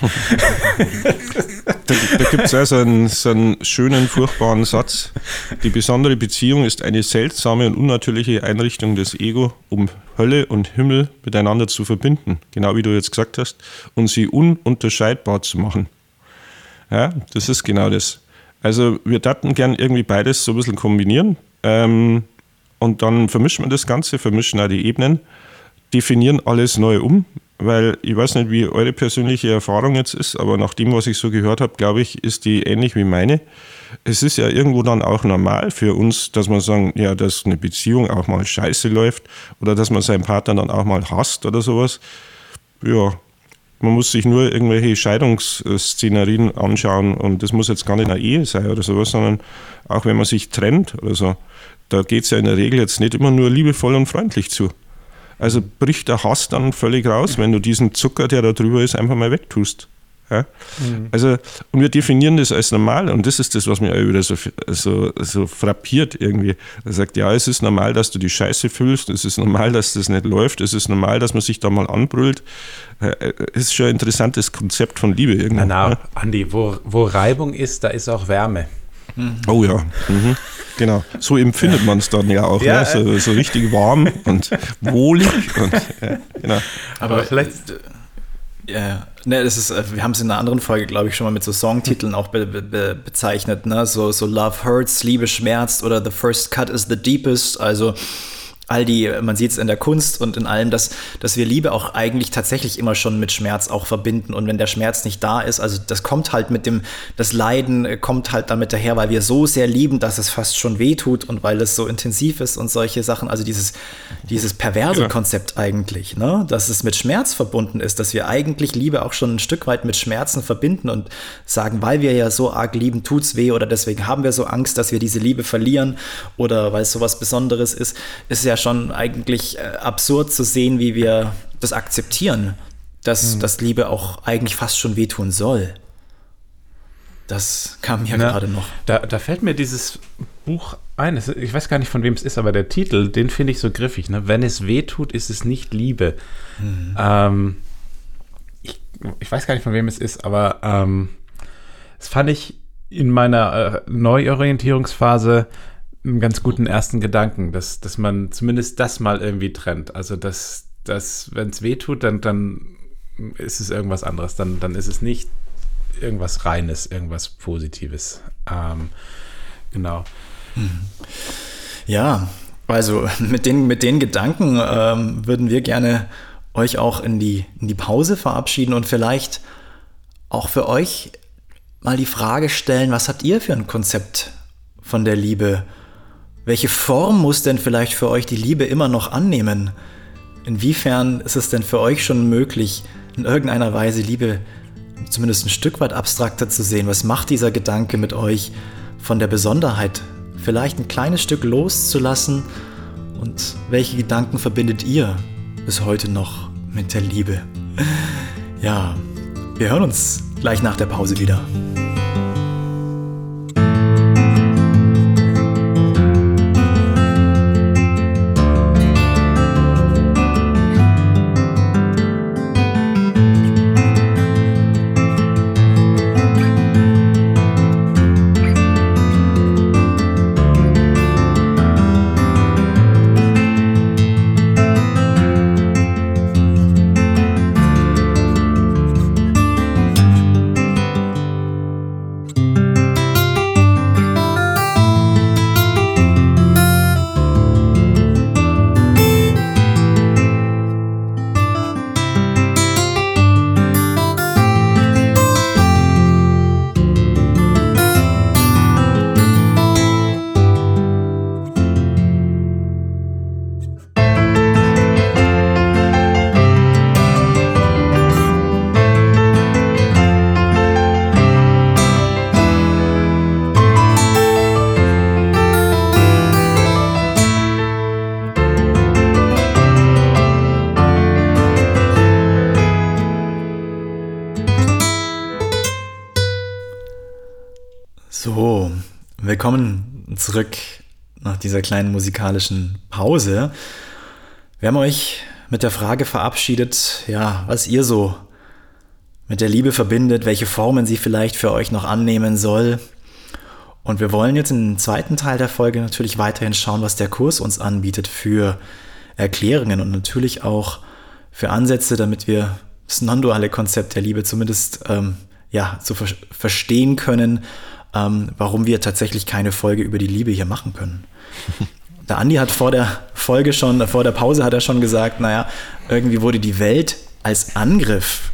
da da gibt es also einen, so einen schönen, furchtbaren Satz. Die besondere Beziehung ist eine seltsame und unnatürliche Einrichtung des Ego, um Hölle und Himmel miteinander zu verbinden, genau wie du jetzt gesagt hast, und sie ununterscheidbar zu machen. Ja, das ist genau das. Also wir daten gern irgendwie beides so ein bisschen kombinieren ähm, und dann vermischen wir das Ganze, vermischen auch die Ebenen, definieren alles neu um weil ich weiß nicht, wie eure persönliche Erfahrung jetzt ist, aber nach dem, was ich so gehört habe, glaube ich, ist die ähnlich wie meine. Es ist ja irgendwo dann auch normal für uns, dass man sagen, ja, dass eine Beziehung auch mal scheiße läuft oder dass man seinen Partner dann auch mal hasst oder sowas. Ja, man muss sich nur irgendwelche Scheidungsszenarien anschauen und das muss jetzt gar nicht eine Ehe sein oder sowas, sondern auch wenn man sich trennt oder so, da geht es ja in der Regel jetzt nicht immer nur liebevoll und freundlich zu. Also bricht der Hass dann völlig raus, wenn du diesen Zucker, der da drüber ist, einfach mal wegtust. Ja? Mhm. Also, und wir definieren das als normal und das ist das, was mich auch wieder so, so, so frappiert irgendwie. Er sagt, ja, es ist normal, dass du die Scheiße fühlst, es ist normal, dass das nicht läuft, es ist normal, dass man sich da mal anbrüllt. Es äh, ist schon ein interessantes Konzept von Liebe irgendwie. Na, na, Andi, wo, wo Reibung ist, da ist auch Wärme. Mhm. Oh ja, mhm. genau. So empfindet man es dann ja auch. Ja, ne? so, äh. so, richtig warm und wohlig. Und, ja, genau. Aber vielleicht. Ja, ne, das ist, äh, wir haben es in einer anderen Folge, glaube ich, schon mal mit so Songtiteln auch be be bezeichnet, ne? So, so Love Hurts, Liebe schmerzt oder The First Cut is the Deepest. Also all die, man sieht es in der Kunst und in allem, dass, dass wir Liebe auch eigentlich tatsächlich immer schon mit Schmerz auch verbinden. Und wenn der Schmerz nicht da ist, also das kommt halt mit dem, das Leiden äh, kommt halt damit daher, weil wir so sehr lieben, dass es fast schon weh tut und weil es so intensiv ist und solche Sachen. Also dieses, dieses perverse ja. Konzept eigentlich, ne? dass es mit Schmerz verbunden ist, dass wir eigentlich Liebe auch schon ein Stück weit mit Schmerzen verbinden und sagen, weil wir ja so arg lieben, tut's weh oder deswegen haben wir so Angst, dass wir diese Liebe verlieren oder weil es so was Besonderes ist, ist ja schon eigentlich äh, absurd zu sehen, wie wir das akzeptieren, dass, mhm. dass Liebe auch eigentlich fast schon wehtun soll. Das kam mir Na, gerade noch. Da, da, fällt mir dieses Buch ein. Ich weiß gar nicht, von wem es ist, aber der Titel, den finde ich so griffig. Ne? Wenn es wehtut, ist es nicht Liebe. Mhm. Ähm, ich, ich, weiß gar nicht, von wem es ist, aber ähm, das fand ich in meiner äh, Neuorientierungsphase einen ganz guten ersten Gedanken, dass, dass man zumindest das mal irgendwie trennt. Also, dass, dass wenn es weh tut, dann, dann ist es irgendwas anderes. Dann, dann ist es nicht irgendwas Reines, irgendwas Positives. Ähm, genau. Hm. Ja, also mit den, mit den Gedanken ähm, würden wir gerne euch auch in die, in die Pause verabschieden und vielleicht auch für euch mal die Frage stellen, was habt ihr für ein Konzept von der Liebe? Welche Form muss denn vielleicht für euch die Liebe immer noch annehmen? Inwiefern ist es denn für euch schon möglich, in irgendeiner Weise Liebe zumindest ein Stück weit abstrakter zu sehen? Was macht dieser Gedanke mit euch von der Besonderheit vielleicht ein kleines Stück loszulassen? Und welche Gedanken verbindet ihr bis heute noch mit der Liebe? Ja, wir hören uns gleich nach der Pause wieder. Zurück nach dieser kleinen musikalischen Pause. Wir haben euch mit der Frage verabschiedet, ja, was ihr so mit der Liebe verbindet, welche Formen sie vielleicht für euch noch annehmen soll. Und wir wollen jetzt im zweiten Teil der Folge natürlich weiterhin schauen, was der Kurs uns anbietet für Erklärungen und natürlich auch für Ansätze, damit wir das non-duale Konzept der Liebe zumindest ähm, ja, zu ver verstehen können, ähm, warum wir tatsächlich keine Folge über die Liebe hier machen können. Der Andi hat vor der Folge schon, vor der Pause hat er schon gesagt, naja, irgendwie wurde die Welt als Angriff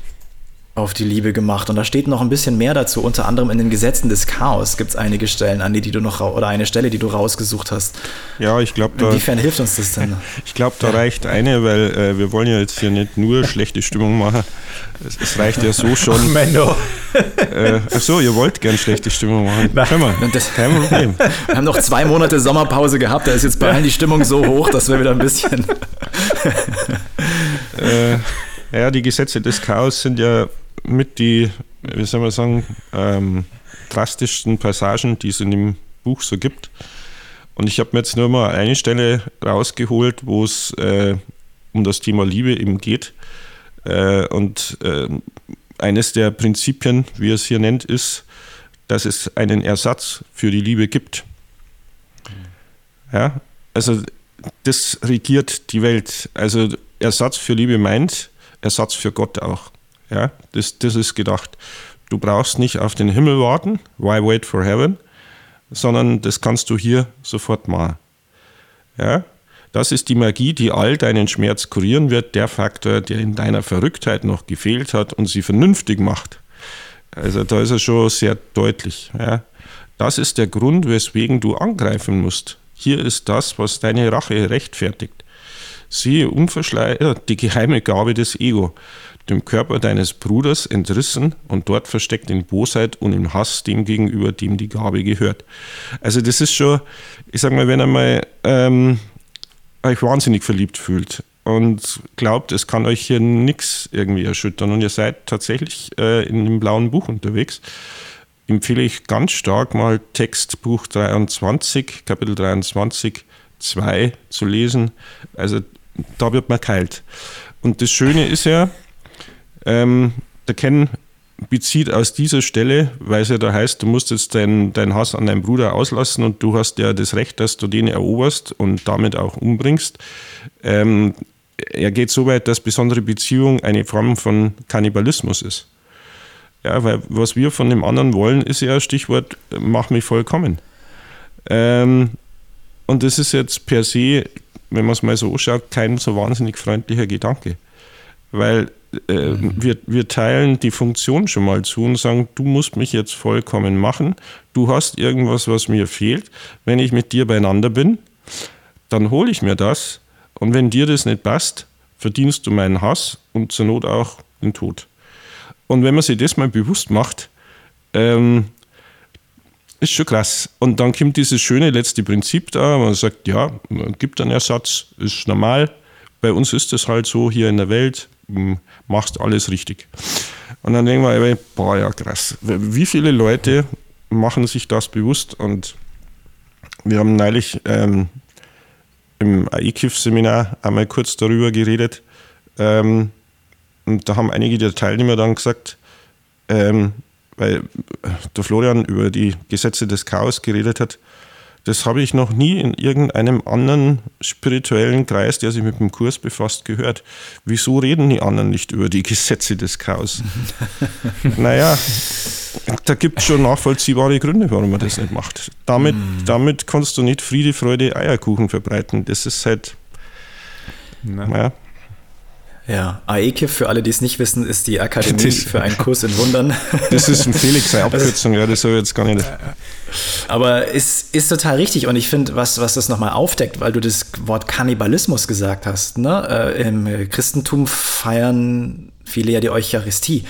auf die Liebe gemacht. Und da steht noch ein bisschen mehr dazu. Unter anderem in den Gesetzen des Chaos gibt es einige Stellen, Andi, die du noch oder eine Stelle, die du rausgesucht hast. Ja, ich glaube, da. Inwiefern hilft uns das denn? ich glaube, da reicht eine, weil äh, wir wollen ja jetzt hier nicht nur schlechte Stimmung machen. Es, es reicht ja so schon. Ach, Menno. Äh, achso, ihr wollt gern schlechte Stimmung machen. Nein. mal, das, kein Problem. Wir haben noch zwei Monate Sommerpause gehabt. Da ist jetzt bei allen die Stimmung so hoch, dass wir wieder ein bisschen. äh, ja, die Gesetze des Chaos sind ja mit die, wie soll man sagen, ähm, drastischsten Passagen, die es in dem Buch so gibt. Und ich habe mir jetzt nur mal eine Stelle rausgeholt, wo es äh, um das Thema Liebe eben geht. Äh, und äh, eines der Prinzipien, wie er es hier nennt, ist, dass es einen Ersatz für die Liebe gibt. Ja, also das regiert die Welt. Also Ersatz für Liebe meint Ersatz für Gott auch. Ja, das, das ist gedacht. Du brauchst nicht auf den Himmel warten, why wait for heaven, sondern das kannst du hier sofort machen. Ja, das ist die Magie, die all deinen Schmerz kurieren wird, der Faktor, der in deiner Verrücktheit noch gefehlt hat und sie vernünftig macht. Also da ist er schon sehr deutlich. Ja. Das ist der Grund, weswegen du angreifen musst. Hier ist das, was deine Rache rechtfertigt. Siehe unverschleiert die geheime Gabe des Ego dem Körper deines Bruders entrissen und dort versteckt in Bosheit und im Hass dem gegenüber, dem die Gabe gehört. Also das ist schon, ich sag mal, wenn er mal ähm, euch wahnsinnig verliebt fühlt und glaubt, es kann euch hier nichts irgendwie erschüttern und ihr seid tatsächlich äh, in dem blauen Buch unterwegs, empfehle ich ganz stark mal Textbuch 23, Kapitel 23, 2 zu lesen. Also da wird man kalt. Und das Schöne ist ja, ähm, der Ken bezieht aus dieser Stelle, weil es ja da heißt, du musst jetzt deinen dein Hass an deinem Bruder auslassen und du hast ja das Recht, dass du den eroberst und damit auch umbringst. Ähm, er geht so weit, dass besondere Beziehung eine Form von Kannibalismus ist. Ja, weil was wir von dem anderen wollen, ist ja Stichwort, mach mich vollkommen. Ähm, und das ist jetzt per se, wenn man es mal so anschaut, kein so wahnsinnig freundlicher Gedanke. Weil äh, mhm. wir, wir teilen die Funktion schon mal zu und sagen, du musst mich jetzt vollkommen machen. Du hast irgendwas, was mir fehlt. Wenn ich mit dir beieinander bin, dann hole ich mir das. Und wenn dir das nicht passt, verdienst du meinen Hass und zur Not auch den Tod. Und wenn man sich das mal bewusst macht, ähm, ist schon krass. Und dann kommt dieses schöne letzte Prinzip da, man sagt, ja, man gibt einen Ersatz, ist normal. Bei uns ist das halt so hier in der Welt machst alles richtig. Und dann denken wir, boah, ja krass, wie viele Leute machen sich das bewusst? Und wir haben neulich ähm, im AIKIF-Seminar einmal kurz darüber geredet. Ähm, und da haben einige der Teilnehmer dann gesagt, ähm, weil der Florian über die Gesetze des Chaos geredet hat, das habe ich noch nie in irgendeinem anderen spirituellen Kreis, der sich mit dem Kurs befasst, gehört. Wieso reden die anderen nicht über die Gesetze des Chaos? naja, da gibt es schon nachvollziehbare Gründe, warum man das nicht macht. Damit, mm. damit kannst du nicht Friede, Freude, Eierkuchen verbreiten. Das ist halt. Naja. Ja, AEKIF, für alle, die es nicht wissen, ist die Akademie das, für einen Kurs in Wundern. Das ist ein Felix, seine Abkürzung, ja, das soll jetzt gar nicht. Aber ist, ist total richtig und ich finde, was, was das nochmal aufdeckt, weil du das Wort Kannibalismus gesagt hast, ne? Äh, Im Christentum feiern viele ja die Eucharistie.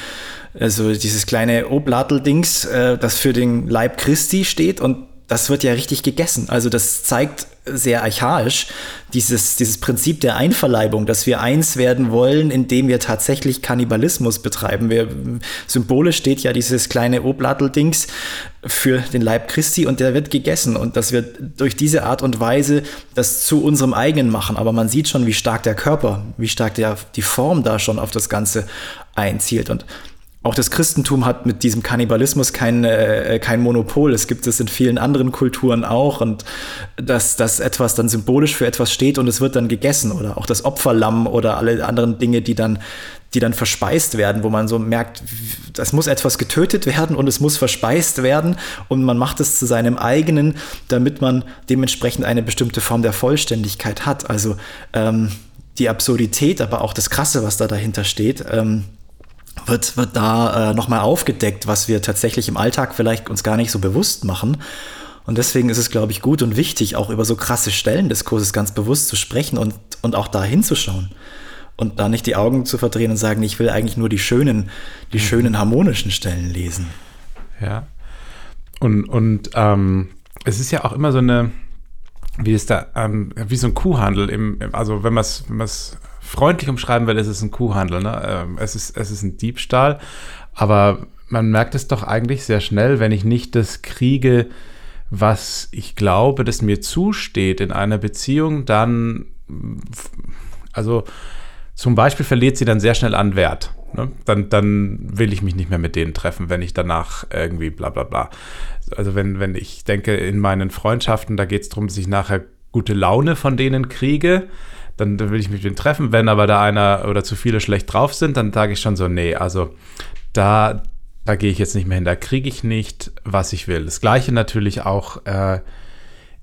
Also dieses kleine Oblatel-Dings, äh, das für den Leib Christi steht und das wird ja richtig gegessen. Also das zeigt sehr archaisch dieses, dieses Prinzip der Einverleibung, dass wir eins werden wollen, indem wir tatsächlich Kannibalismus betreiben. Wir, symbolisch steht ja dieses kleine Oblattel-Dings für den Leib Christi und der wird gegessen und dass wir durch diese Art und Weise das zu unserem eigenen machen. Aber man sieht schon, wie stark der Körper, wie stark der, die Form da schon auf das Ganze einzielt und auch das Christentum hat mit diesem Kannibalismus kein, äh, kein Monopol. Es gibt es in vielen anderen Kulturen auch und dass, dass etwas dann symbolisch für etwas steht und es wird dann gegessen oder auch das Opferlamm oder alle anderen Dinge, die dann, die dann verspeist werden, wo man so merkt, es muss etwas getötet werden und es muss verspeist werden und man macht es zu seinem eigenen, damit man dementsprechend eine bestimmte Form der Vollständigkeit hat. Also ähm, die Absurdität, aber auch das Krasse, was da dahinter steht. Ähm, wird, wird da äh, nochmal aufgedeckt, was wir tatsächlich im Alltag vielleicht uns gar nicht so bewusst machen. Und deswegen ist es, glaube ich, gut und wichtig, auch über so krasse Stellen des Kurses ganz bewusst zu sprechen und, und auch da hinzuschauen. Und da nicht die Augen zu verdrehen und sagen, ich will eigentlich nur die schönen, die mhm. schönen harmonischen Stellen lesen. Ja. Und, und ähm, es ist ja auch immer so eine, wie ist da, ähm, wie so ein Kuhhandel im, also wenn man es wenn freundlich umschreiben will, ist es ein Kuhhandel. Ne? Ähm, es, ist, es ist ein Diebstahl, aber man merkt es doch eigentlich sehr schnell, wenn ich nicht das kriege, was ich glaube, das mir zusteht in einer Beziehung, dann, also zum Beispiel verliert sie dann sehr schnell an Wert. Ne? Dann, dann will ich mich nicht mehr mit denen treffen, wenn ich danach irgendwie bla bla bla. Also wenn, wenn ich denke, in meinen Freundschaften, da geht es darum, dass ich nachher gute Laune von denen kriege, dann, dann will ich mich mit denen treffen. Wenn aber da einer oder zu viele schlecht drauf sind, dann sage ich schon so, nee, also da, da gehe ich jetzt nicht mehr hin, da kriege ich nicht, was ich will. Das gleiche natürlich auch äh,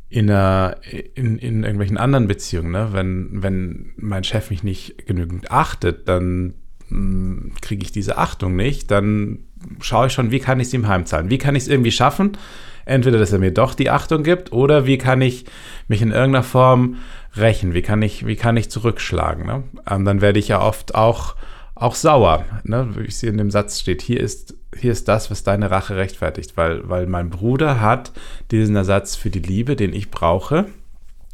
in, einer, in, in irgendwelchen anderen Beziehungen. Ne? Wenn, wenn mein Chef mich nicht genügend achtet, dann hm, kriege ich diese Achtung nicht, dann schaue ich schon, wie kann ich es ihm heimzahlen? Wie kann ich es irgendwie schaffen? Entweder, dass er mir doch die Achtung gibt oder wie kann ich mich in irgendeiner Form rächen? Wie kann ich, wie kann ich zurückschlagen? Ne? Ähm, dann werde ich ja oft auch, auch sauer, ne? wie es in dem Satz steht. Hier ist, hier ist das, was deine Rache rechtfertigt, weil, weil mein Bruder hat diesen Ersatz für die Liebe, den ich brauche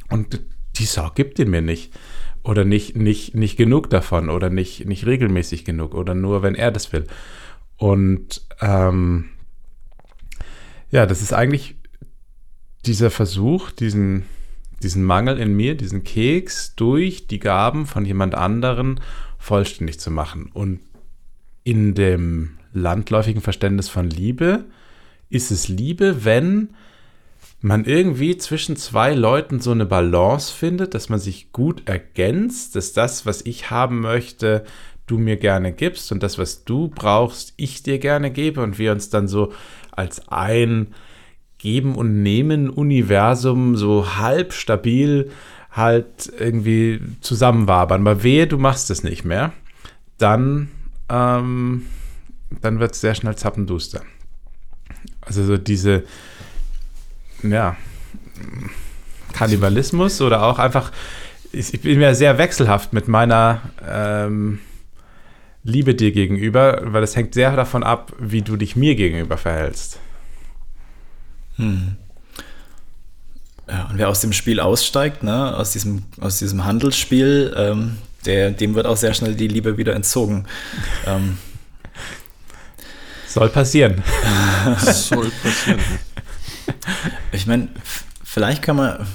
und die Sau gibt ihn mir nicht. Oder nicht, nicht, nicht genug davon oder nicht, nicht regelmäßig genug oder nur, wenn er das will. Und ähm, ja, das ist eigentlich dieser Versuch, diesen, diesen Mangel in mir, diesen Keks durch die Gaben von jemand anderen vollständig zu machen. Und in dem landläufigen Verständnis von Liebe ist es Liebe, wenn man irgendwie zwischen zwei Leuten so eine Balance findet, dass man sich gut ergänzt, dass das, was ich haben möchte, du mir gerne gibst und das, was du brauchst, ich dir gerne gebe und wir uns dann so als ein Geben und Nehmen Universum so halb stabil halt irgendwie zusammenwabern. Aber wehe, du machst es nicht mehr, dann, ähm, dann wird es sehr schnell zappenduster. Also so diese, ja, Kannibalismus oder auch einfach, ich bin mir sehr wechselhaft mit meiner ähm, Liebe dir gegenüber, weil es hängt sehr davon ab, wie du dich mir gegenüber verhältst. Hm. Ja, und wer aus dem Spiel aussteigt, ne, aus diesem, aus diesem Handelsspiel, ähm, der, dem wird auch sehr schnell die Liebe wieder entzogen. Ähm, Soll passieren. Soll passieren. Ich meine, vielleicht kann man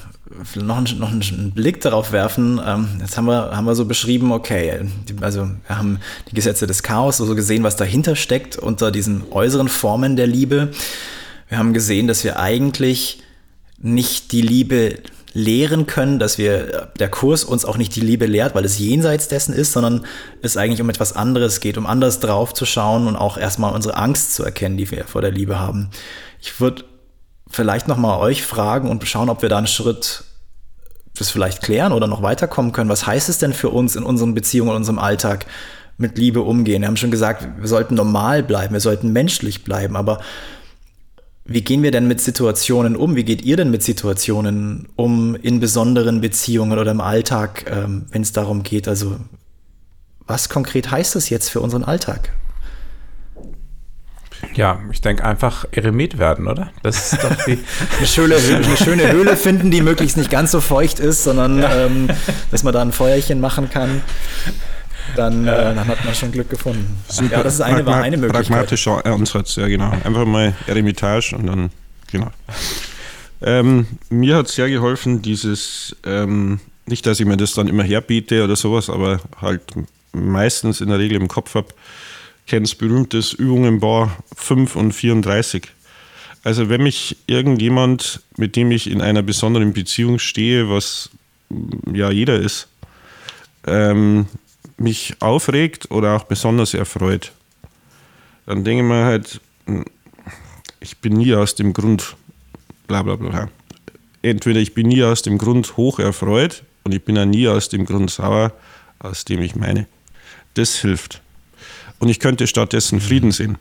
noch, einen, noch einen Blick darauf werfen. Ähm, jetzt haben wir, haben wir so beschrieben, okay, also wir haben die Gesetze des Chaos, so also gesehen, was dahinter steckt unter diesen äußeren Formen der Liebe. Wir haben gesehen, dass wir eigentlich nicht die Liebe lehren können, dass wir der Kurs uns auch nicht die Liebe lehrt, weil es jenseits dessen ist, sondern es eigentlich um etwas anderes geht, um anders drauf zu schauen und auch erstmal unsere Angst zu erkennen, die wir vor der Liebe haben. Ich würde vielleicht nochmal euch fragen und schauen, ob wir da einen Schritt das vielleicht klären oder noch weiterkommen können. Was heißt es denn für uns in unseren Beziehungen, in unserem Alltag mit Liebe umgehen? Wir haben schon gesagt, wir sollten normal bleiben, wir sollten menschlich bleiben, aber wie gehen wir denn mit Situationen um? Wie geht ihr denn mit Situationen um in besonderen Beziehungen oder im Alltag, ähm, wenn es darum geht? Also, was konkret heißt das jetzt für unseren Alltag? Ja, ich denke einfach Eremit werden, oder? Das ist doch die eine, schöne, eine schöne Höhle finden, die möglichst nicht ganz so feucht ist, sondern ja. ähm, dass man da ein Feuerchen machen kann. Dann, äh, dann, hat man schon Glück gefunden. Super. Ja, das ist eine, Pragma eine Möglichkeit. Pragmatischer Ansatz, ja genau. Einfach mal Eremitage und dann, genau. Ähm, mir hat sehr geholfen, dieses, ähm, nicht, dass ich mir das dann immer herbiete oder sowas, aber halt meistens in der Regel im Kopf habe, kennst berühmtes Übungenbar 5 und 34. Also wenn mich irgendjemand, mit dem ich in einer besonderen Beziehung stehe, was ja jeder ist, ähm, mich aufregt oder auch besonders erfreut, dann denke ich mir halt, hm, ich bin nie aus dem Grund, bla bla bla. Entweder ich bin nie aus dem Grund hoch erfreut und ich bin auch nie aus dem Grund sauer, aus dem ich meine. Das hilft und ich könnte stattdessen Frieden sehen.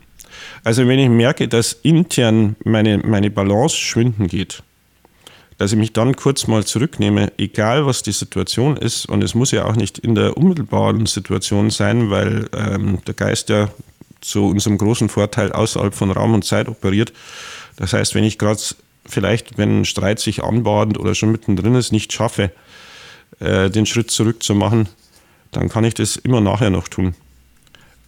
Also wenn ich merke, dass intern meine, meine Balance schwinden geht, dass ich mich dann kurz mal zurücknehme, egal was die Situation ist, und es muss ja auch nicht in der unmittelbaren Situation sein, weil ähm, der Geist ja zu unserem großen Vorteil außerhalb von Raum und Zeit operiert. Das heißt, wenn ich gerade vielleicht, wenn ein Streit sich anbahnt oder schon mittendrin ist, nicht schaffe, äh, den Schritt zurück zu machen, dann kann ich das immer nachher noch tun.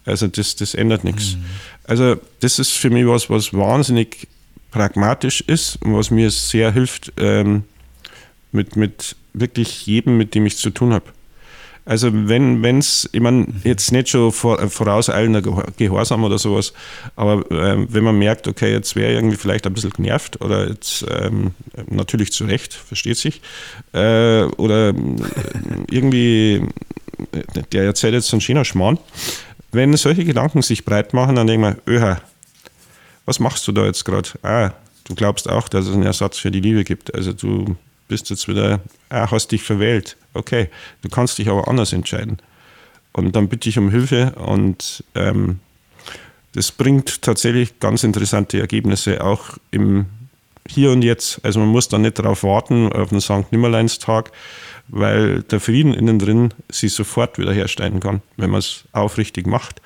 Also das, das ändert nichts. Mhm. Also das ist für mich was, was wahnsinnig pragmatisch ist und was mir sehr hilft ähm, mit, mit wirklich jedem, mit dem ich zu tun habe. Also wenn es, ich meine, jetzt nicht schon vor, äh, vorauseilender Gehorsam oder sowas, aber ähm, wenn man merkt, okay, jetzt wäre irgendwie vielleicht ein bisschen genervt oder jetzt ähm, natürlich zu Recht, versteht sich, äh, oder äh, irgendwie, äh, der erzählt jetzt so einen schönen Schmarrn, wenn solche Gedanken sich breit machen, dann ich mir, öha, was machst du da jetzt gerade? Ah, du glaubst auch, dass es einen Ersatz für die Liebe gibt. Also du bist jetzt wieder, ah, hast dich verwählt. Okay, du kannst dich aber anders entscheiden. Und dann bitte ich um Hilfe und ähm, das bringt tatsächlich ganz interessante Ergebnisse, auch im Hier und Jetzt. Also man muss dann nicht darauf warten, auf den St. Nimmerleinstag, weil der Frieden innen drin sich sofort wiederherstellen kann, wenn man es aufrichtig macht.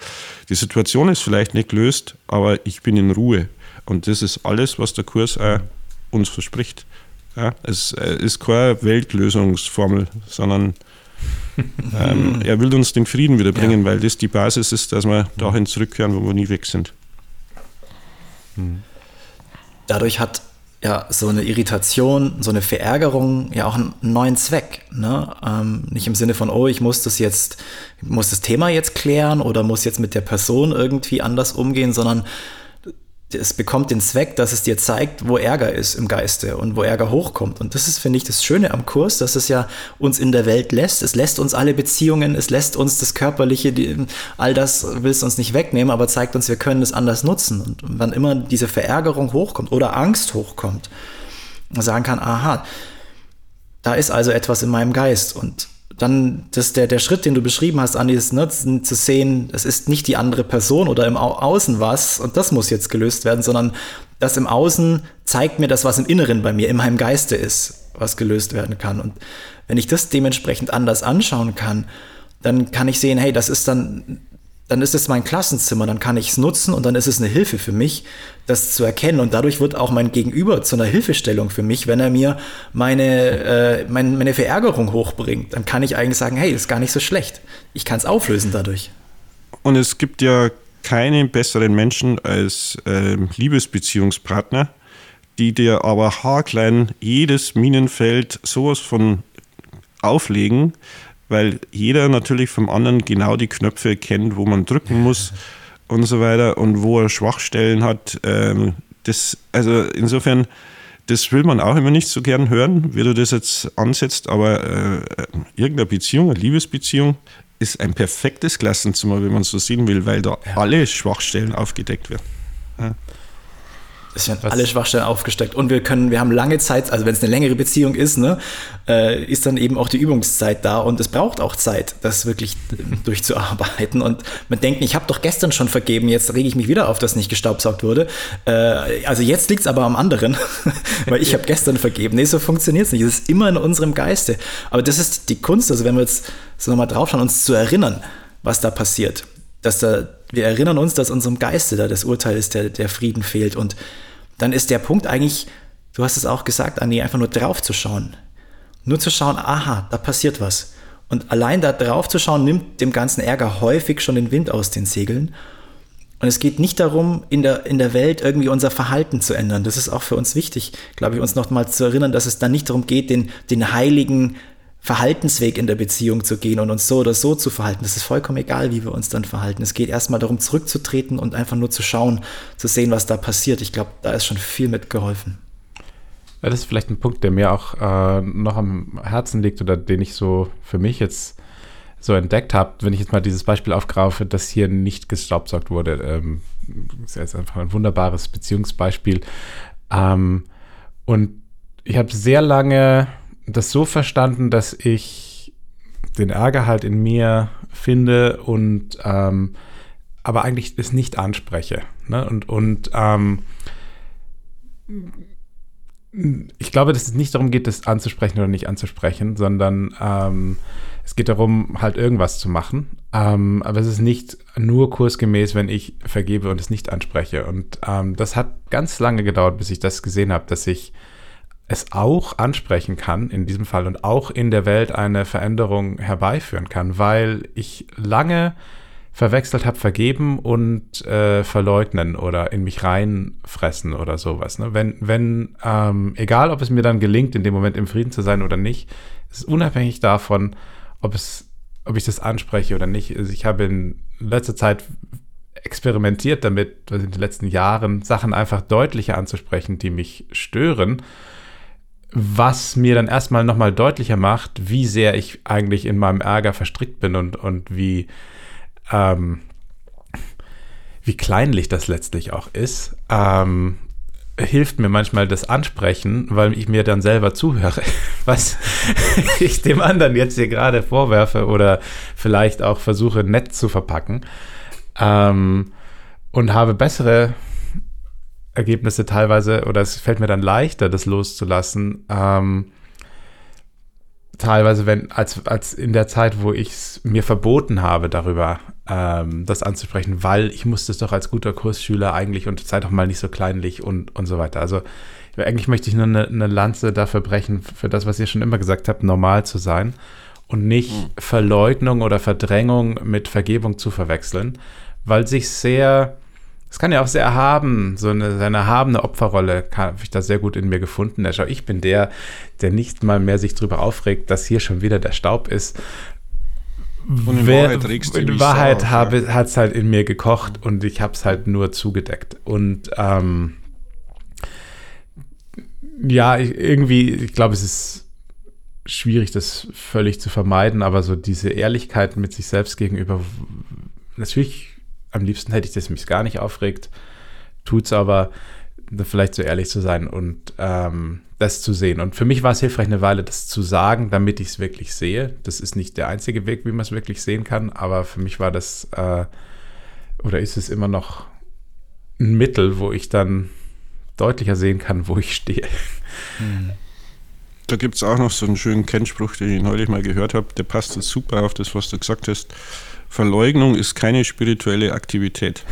Die Situation ist vielleicht nicht gelöst, aber ich bin in Ruhe. Und das ist alles, was der Kurs auch uns verspricht. Ja, es äh, ist keine Weltlösungsformel, sondern ähm, er will uns den Frieden wiederbringen, ja. weil das die Basis ist, dass wir dahin zurückkehren, wo wir nie weg sind. Dadurch hat ja so eine Irritation, so eine Verärgerung ja auch einen neuen Zweck. Ne? Ähm, nicht im Sinne von, oh, ich muss das jetzt, muss das Thema jetzt klären oder muss jetzt mit der Person irgendwie anders umgehen, sondern es bekommt den Zweck, dass es dir zeigt, wo Ärger ist im Geiste und wo Ärger hochkommt. Und das ist, finde ich, das Schöne am Kurs, dass es ja uns in der Welt lässt. Es lässt uns alle Beziehungen, es lässt uns das Körperliche, die, all das will es uns nicht wegnehmen, aber zeigt uns, wir können es anders nutzen. Und wann immer diese Verärgerung hochkommt oder Angst hochkommt, sagen kann, aha, da ist also etwas in meinem Geist und dann das, der, der Schritt, den du beschrieben hast, Andi, ist ne, zu sehen, es ist nicht die andere Person oder im Au Außen was und das muss jetzt gelöst werden, sondern das im Außen zeigt mir das, was im Inneren bei mir, in meinem Geiste ist, was gelöst werden kann. Und wenn ich das dementsprechend anders anschauen kann, dann kann ich sehen, hey, das ist dann dann ist es mein Klassenzimmer, dann kann ich es nutzen und dann ist es eine Hilfe für mich, das zu erkennen. Und dadurch wird auch mein Gegenüber zu einer Hilfestellung für mich, wenn er mir meine, äh, meine, meine Verärgerung hochbringt. Dann kann ich eigentlich sagen, hey, ist gar nicht so schlecht. Ich kann es auflösen dadurch. Und es gibt ja keinen besseren Menschen als äh, Liebesbeziehungspartner, die dir aber haarklein jedes Minenfeld sowas von auflegen, weil jeder natürlich vom anderen genau die Knöpfe kennt, wo man drücken muss und so weiter und wo er Schwachstellen hat. Ähm, das, also insofern, das will man auch immer nicht so gern hören, wie du das jetzt ansetzt, aber äh, irgendeine Beziehung, eine Liebesbeziehung, ist ein perfektes Klassenzimmer, wenn man so sehen will, weil da alle Schwachstellen aufgedeckt werden. Ja. Es werden alle Schwachstellen aufgesteckt. Und wir können, wir haben lange Zeit, also wenn es eine längere Beziehung ist, ne, äh, ist dann eben auch die Übungszeit da und es braucht auch Zeit, das wirklich durchzuarbeiten. Und man denkt, ich habe doch gestern schon vergeben, jetzt rege ich mich wieder auf, dass nicht gestaubsaugt wurde. Äh, also jetzt liegt es aber am anderen, weil ich habe gestern vergeben. Nee, so funktioniert es nicht. Es ist immer in unserem Geiste. Aber das ist die Kunst, also wenn wir jetzt so nochmal draufschauen, uns zu erinnern, was da passiert dass da wir erinnern uns, dass unserem Geiste da das Urteil ist, der, der Frieden fehlt. Und dann ist der Punkt eigentlich, du hast es auch gesagt, Anni, einfach nur drauf zu schauen. Nur zu schauen, aha, da passiert was. Und allein da drauf zu schauen, nimmt dem ganzen Ärger häufig schon den Wind aus den Segeln. Und es geht nicht darum, in der, in der Welt irgendwie unser Verhalten zu ändern. Das ist auch für uns wichtig, glaube ich, uns nochmal zu erinnern, dass es dann nicht darum geht, den, den heiligen Verhaltensweg in der Beziehung zu gehen und uns so oder so zu verhalten. Das ist vollkommen egal, wie wir uns dann verhalten. Es geht erstmal darum, zurückzutreten und einfach nur zu schauen, zu sehen, was da passiert. Ich glaube, da ist schon viel mitgeholfen. Ja, das ist vielleicht ein Punkt, der mir auch äh, noch am Herzen liegt oder den ich so für mich jetzt so entdeckt habe, wenn ich jetzt mal dieses Beispiel aufgreife, dass hier nicht gestaubsaugt wurde. Ähm, ist jetzt einfach ein wunderbares Beziehungsbeispiel. Ähm, und ich habe sehr lange das so verstanden, dass ich den Ärger halt in mir finde und ähm, aber eigentlich es nicht anspreche. Ne? Und, und ähm, ich glaube, dass es nicht darum geht, das anzusprechen oder nicht anzusprechen, sondern ähm, es geht darum, halt irgendwas zu machen. Ähm, aber es ist nicht nur kursgemäß, wenn ich vergebe und es nicht anspreche. Und ähm, das hat ganz lange gedauert, bis ich das gesehen habe, dass ich es auch ansprechen kann in diesem Fall und auch in der Welt eine Veränderung herbeiführen kann, weil ich lange verwechselt habe, vergeben und äh, verleugnen oder in mich reinfressen oder sowas. Ne? Wenn, wenn, ähm, egal ob es mir dann gelingt, in dem Moment im Frieden zu sein oder nicht, ist unabhängig davon, ob es, ob ich das anspreche oder nicht. Also ich habe in letzter Zeit experimentiert damit, in den letzten Jahren Sachen einfach deutlicher anzusprechen, die mich stören, was mir dann erstmal nochmal deutlicher macht, wie sehr ich eigentlich in meinem Ärger verstrickt bin und, und wie, ähm, wie kleinlich das letztlich auch ist, ähm, hilft mir manchmal das Ansprechen, weil ich mir dann selber zuhöre, was ich dem anderen jetzt hier gerade vorwerfe oder vielleicht auch versuche nett zu verpacken. Ähm, und habe bessere Ergebnisse teilweise, oder es fällt mir dann leichter, das loszulassen, ähm, teilweise, wenn, als, als in der Zeit, wo ich es mir verboten habe, darüber ähm, das anzusprechen, weil ich musste es doch als guter Kursschüler eigentlich und sei doch mal nicht so kleinlich und, und so weiter. Also eigentlich möchte ich nur eine, eine Lanze dafür brechen, für das, was ihr schon immer gesagt habt, normal zu sein und nicht mhm. Verleugnung oder Verdrängung mit Vergebung zu verwechseln, weil sich sehr es kann ja auch sehr erhaben, so eine, seine erhabene Opferrolle habe ich da sehr gut in mir gefunden. Ja, schau, ich bin der, der nicht mal mehr sich darüber aufregt, dass hier schon wieder der Staub ist. Und in Wer, Wahrheit regst du In Wahrheit hat es halt in mir gekocht und ich habe es halt nur zugedeckt. Und ähm, ja, ich, irgendwie, ich glaube, es ist schwierig, das völlig zu vermeiden, aber so diese Ehrlichkeit mit sich selbst gegenüber, natürlich am liebsten hätte ich, dass mich gar nicht aufregt, tut es aber, vielleicht so ehrlich zu sein und ähm, das zu sehen. Und für mich war es hilfreich, eine Weile das zu sagen, damit ich es wirklich sehe. Das ist nicht der einzige Weg, wie man es wirklich sehen kann, aber für mich war das äh, oder ist es immer noch ein Mittel, wo ich dann deutlicher sehen kann, wo ich stehe. Hm. Da gibt es auch noch so einen schönen Kennspruch, den ich neulich mal gehört habe, der passt super auf das, was du gesagt hast. Verleugnung ist keine spirituelle Aktivität.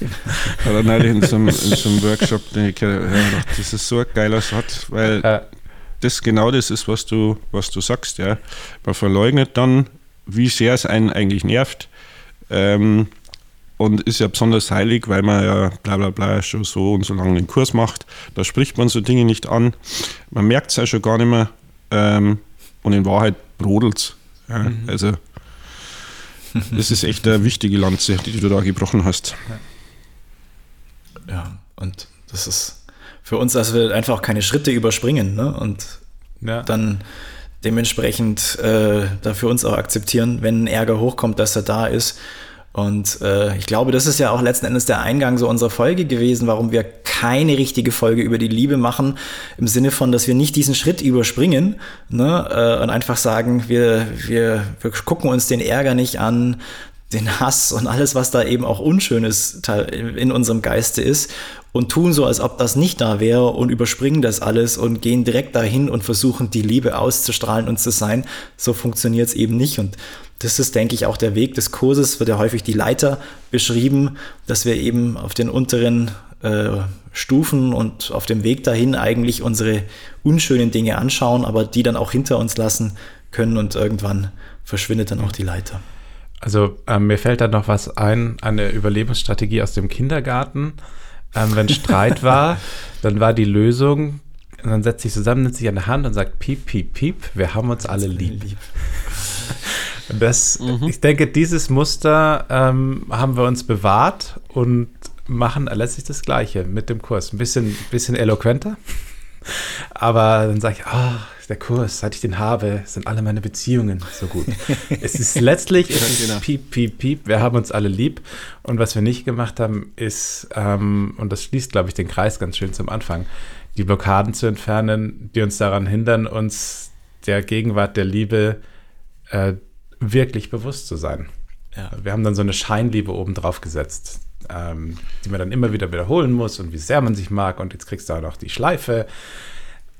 Oder neulich in so einem, in so einem Workshop, ich ja, das ist so ein geiler Satz, weil das genau das ist, was du, was du sagst. Ja. Man verleugnet dann, wie sehr es einen eigentlich nervt. Ähm, und ist ja besonders heilig, weil man ja bla bla bla schon so und so lange den Kurs macht. Da spricht man so Dinge nicht an. Man merkt es ja schon gar nicht mehr. Ähm, und in Wahrheit brodelt es. Ja. Mhm. Also das ist echt eine wichtige Lanze, die du da gebrochen hast. Ja, und das ist für uns, dass wir einfach keine Schritte überspringen ne? und ja. dann dementsprechend äh, da für uns auch akzeptieren, wenn Ärger hochkommt, dass er da ist und äh, ich glaube, das ist ja auch letzten Endes der Eingang so unserer Folge gewesen, warum wir keine richtige Folge über die Liebe machen, im Sinne von, dass wir nicht diesen Schritt überspringen ne, äh, und einfach sagen, wir, wir, wir gucken uns den Ärger nicht an, den Hass und alles, was da eben auch Unschönes in unserem Geiste ist und tun so, als ob das nicht da wäre und überspringen das alles und gehen direkt dahin und versuchen, die Liebe auszustrahlen und zu sein. So funktioniert es eben nicht und das ist, denke ich, auch der Weg des Kurses, wird ja häufig die Leiter beschrieben, dass wir eben auf den unteren äh, Stufen und auf dem Weg dahin eigentlich unsere unschönen Dinge anschauen, aber die dann auch hinter uns lassen können und irgendwann verschwindet dann auch die Leiter. Also ähm, mir fällt da noch was ein, eine Überlebensstrategie aus dem Kindergarten. Ähm, wenn Streit war, dann war die Lösung, dann setzt sich zusammen, nimmt sich an der Hand und sagt, piep, piep, piep, wir haben uns alle lieb. lieb. Das, mhm. Ich denke, dieses Muster ähm, haben wir uns bewahrt und machen letztlich das Gleiche mit dem Kurs. Ein bisschen, bisschen eloquenter. Aber dann sage ich, ah, oh, der Kurs, seit ich den habe, sind alle meine Beziehungen so gut. es ist letztlich, es ist piep, piep, piep, wir haben uns alle lieb. Und was wir nicht gemacht haben, ist, ähm, und das schließt, glaube ich, den Kreis ganz schön zum Anfang, die Blockaden zu entfernen, die uns daran hindern, uns der Gegenwart der Liebe äh, wirklich bewusst zu sein. Ja. Wir haben dann so eine Scheinliebe oben drauf gesetzt, ähm, die man dann immer wieder wiederholen muss und wie sehr man sich mag und jetzt kriegst du auch noch die Schleife.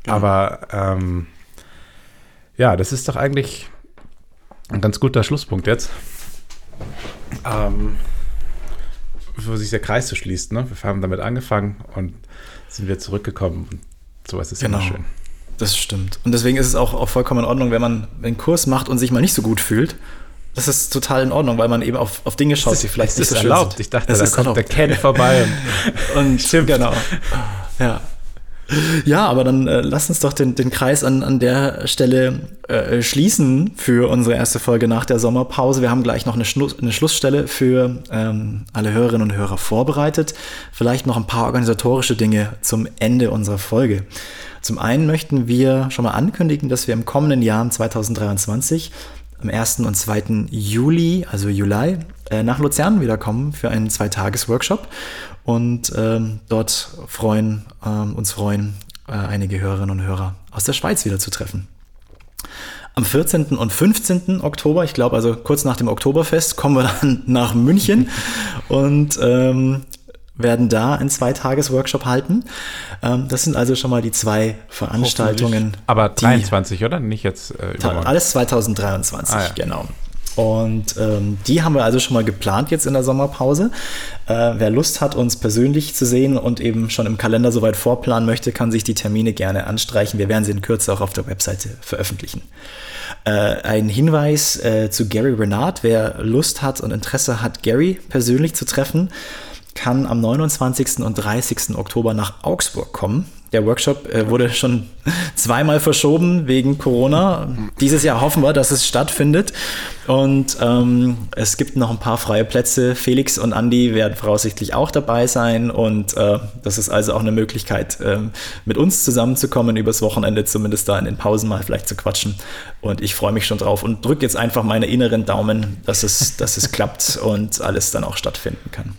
Genau. Aber ähm, ja, das ist doch eigentlich ein ganz guter Schlusspunkt jetzt. Ähm, wo sich der Kreis so schließt. Ne? Wir haben damit angefangen und sind wir zurückgekommen. Und sowas ist genau. immer schön. Das stimmt. Und deswegen ist es auch, auch vollkommen in Ordnung, wenn man einen Kurs macht und sich mal nicht so gut fühlt. Das ist total in Ordnung, weil man eben auf, auf Dinge schaut, die vielleicht nicht so erlaubt. Sind. Ich dachte, es da kommt erlaubt. der Ken vorbei. Und, stimmt, genau. Ja. Ja, aber dann äh, lass uns doch den, den Kreis an, an der Stelle äh, schließen für unsere erste Folge nach der Sommerpause. Wir haben gleich noch eine, Schluss, eine Schlussstelle für ähm, alle Hörerinnen und Hörer vorbereitet. Vielleicht noch ein paar organisatorische Dinge zum Ende unserer Folge. Zum einen möchten wir schon mal ankündigen, dass wir im kommenden Jahr 2023 am 1. und 2. Juli, also Juli, äh, nach Luzern wiederkommen für einen Zweitages-Workshop und ähm, dort freuen, ähm, uns freuen, äh, einige Hörerinnen und Hörer aus der Schweiz wieder zu treffen. Am 14. und 15. Oktober, ich glaube also kurz nach dem Oktoberfest, kommen wir dann nach München und ähm, werden da einen Zweitages-Workshop halten. Ähm, das sind also schon mal die zwei Veranstaltungen. Aber 23, oder? Nicht jetzt äh, Alles 2023, ah, ja. genau. Und ähm, die haben wir also schon mal geplant jetzt in der Sommerpause. Äh, wer Lust hat, uns persönlich zu sehen und eben schon im Kalender soweit vorplanen möchte, kann sich die Termine gerne anstreichen. Wir werden sie in Kürze auch auf der Webseite veröffentlichen. Äh, ein Hinweis äh, zu Gary Renard. Wer Lust hat und Interesse hat, Gary persönlich zu treffen, kann am 29. und 30. Oktober nach Augsburg kommen. Der Workshop äh, wurde schon zweimal verschoben wegen Corona. Dieses Jahr hoffen wir, dass es stattfindet. Und ähm, es gibt noch ein paar freie Plätze. Felix und Andy werden voraussichtlich auch dabei sein. Und äh, das ist also auch eine Möglichkeit, äh, mit uns zusammenzukommen, übers Wochenende zumindest da in den Pausen mal vielleicht zu quatschen. Und ich freue mich schon drauf und drücke jetzt einfach meine inneren Daumen, dass es, dass es klappt und alles dann auch stattfinden kann.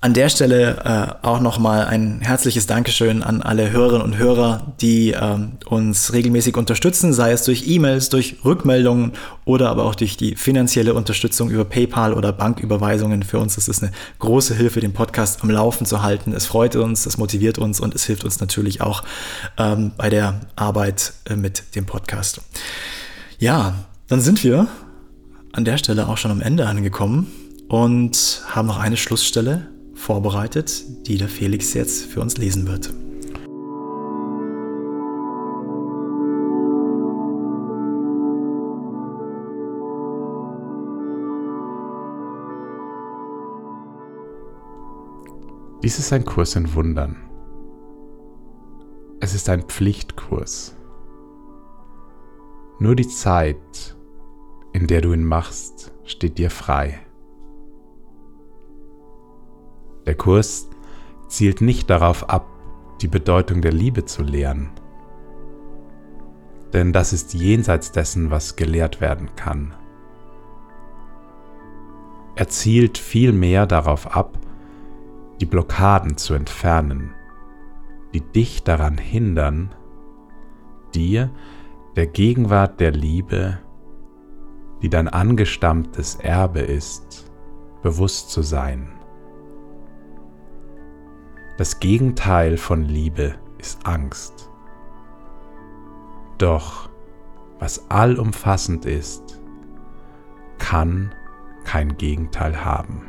An der Stelle äh, auch nochmal ein herzliches Dankeschön an alle Hörerinnen und Hörer, die ähm, uns regelmäßig unterstützen, sei es durch E-Mails, durch Rückmeldungen oder aber auch durch die finanzielle Unterstützung über PayPal oder Banküberweisungen. Für uns ist es eine große Hilfe, den Podcast am Laufen zu halten. Es freut uns, es motiviert uns und es hilft uns natürlich auch ähm, bei der Arbeit äh, mit dem Podcast. Ja, dann sind wir an der Stelle auch schon am Ende angekommen und haben noch eine Schlussstelle vorbereitet, die der Felix jetzt für uns lesen wird. Dies ist ein Kurs in Wundern. Es ist ein Pflichtkurs. Nur die Zeit, in der du ihn machst, steht dir frei. Der Kurs zielt nicht darauf ab, die Bedeutung der Liebe zu lehren. Denn das ist jenseits dessen, was gelehrt werden kann. Er zielt vielmehr darauf ab, die Blockaden zu entfernen, die dich daran hindern, dir der Gegenwart der Liebe, die dein angestammtes Erbe ist, bewusst zu sein. Das Gegenteil von Liebe ist Angst. Doch was allumfassend ist kann kein Gegenteil haben.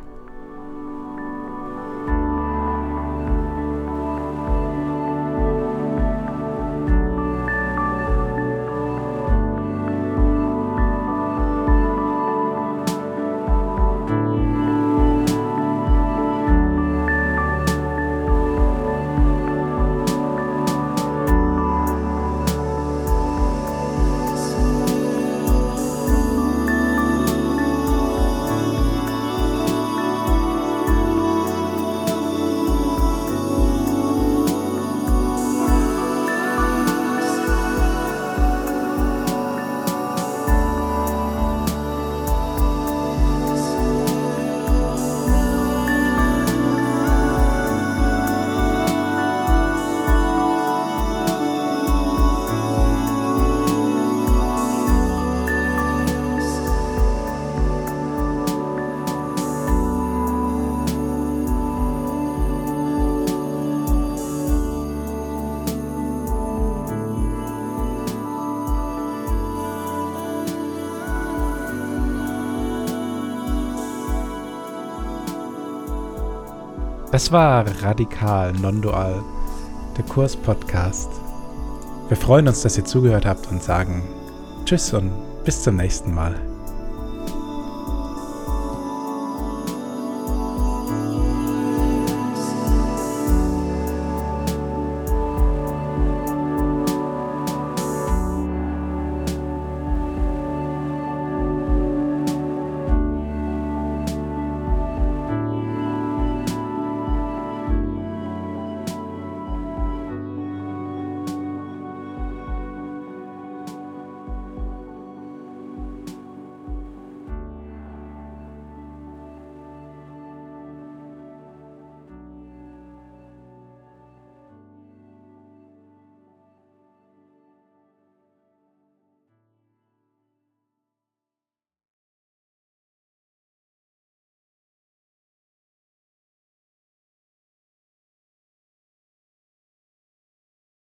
Das war Radikal Non-Dual, der Kurs-Podcast. Wir freuen uns, dass ihr zugehört habt und sagen Tschüss und bis zum nächsten Mal.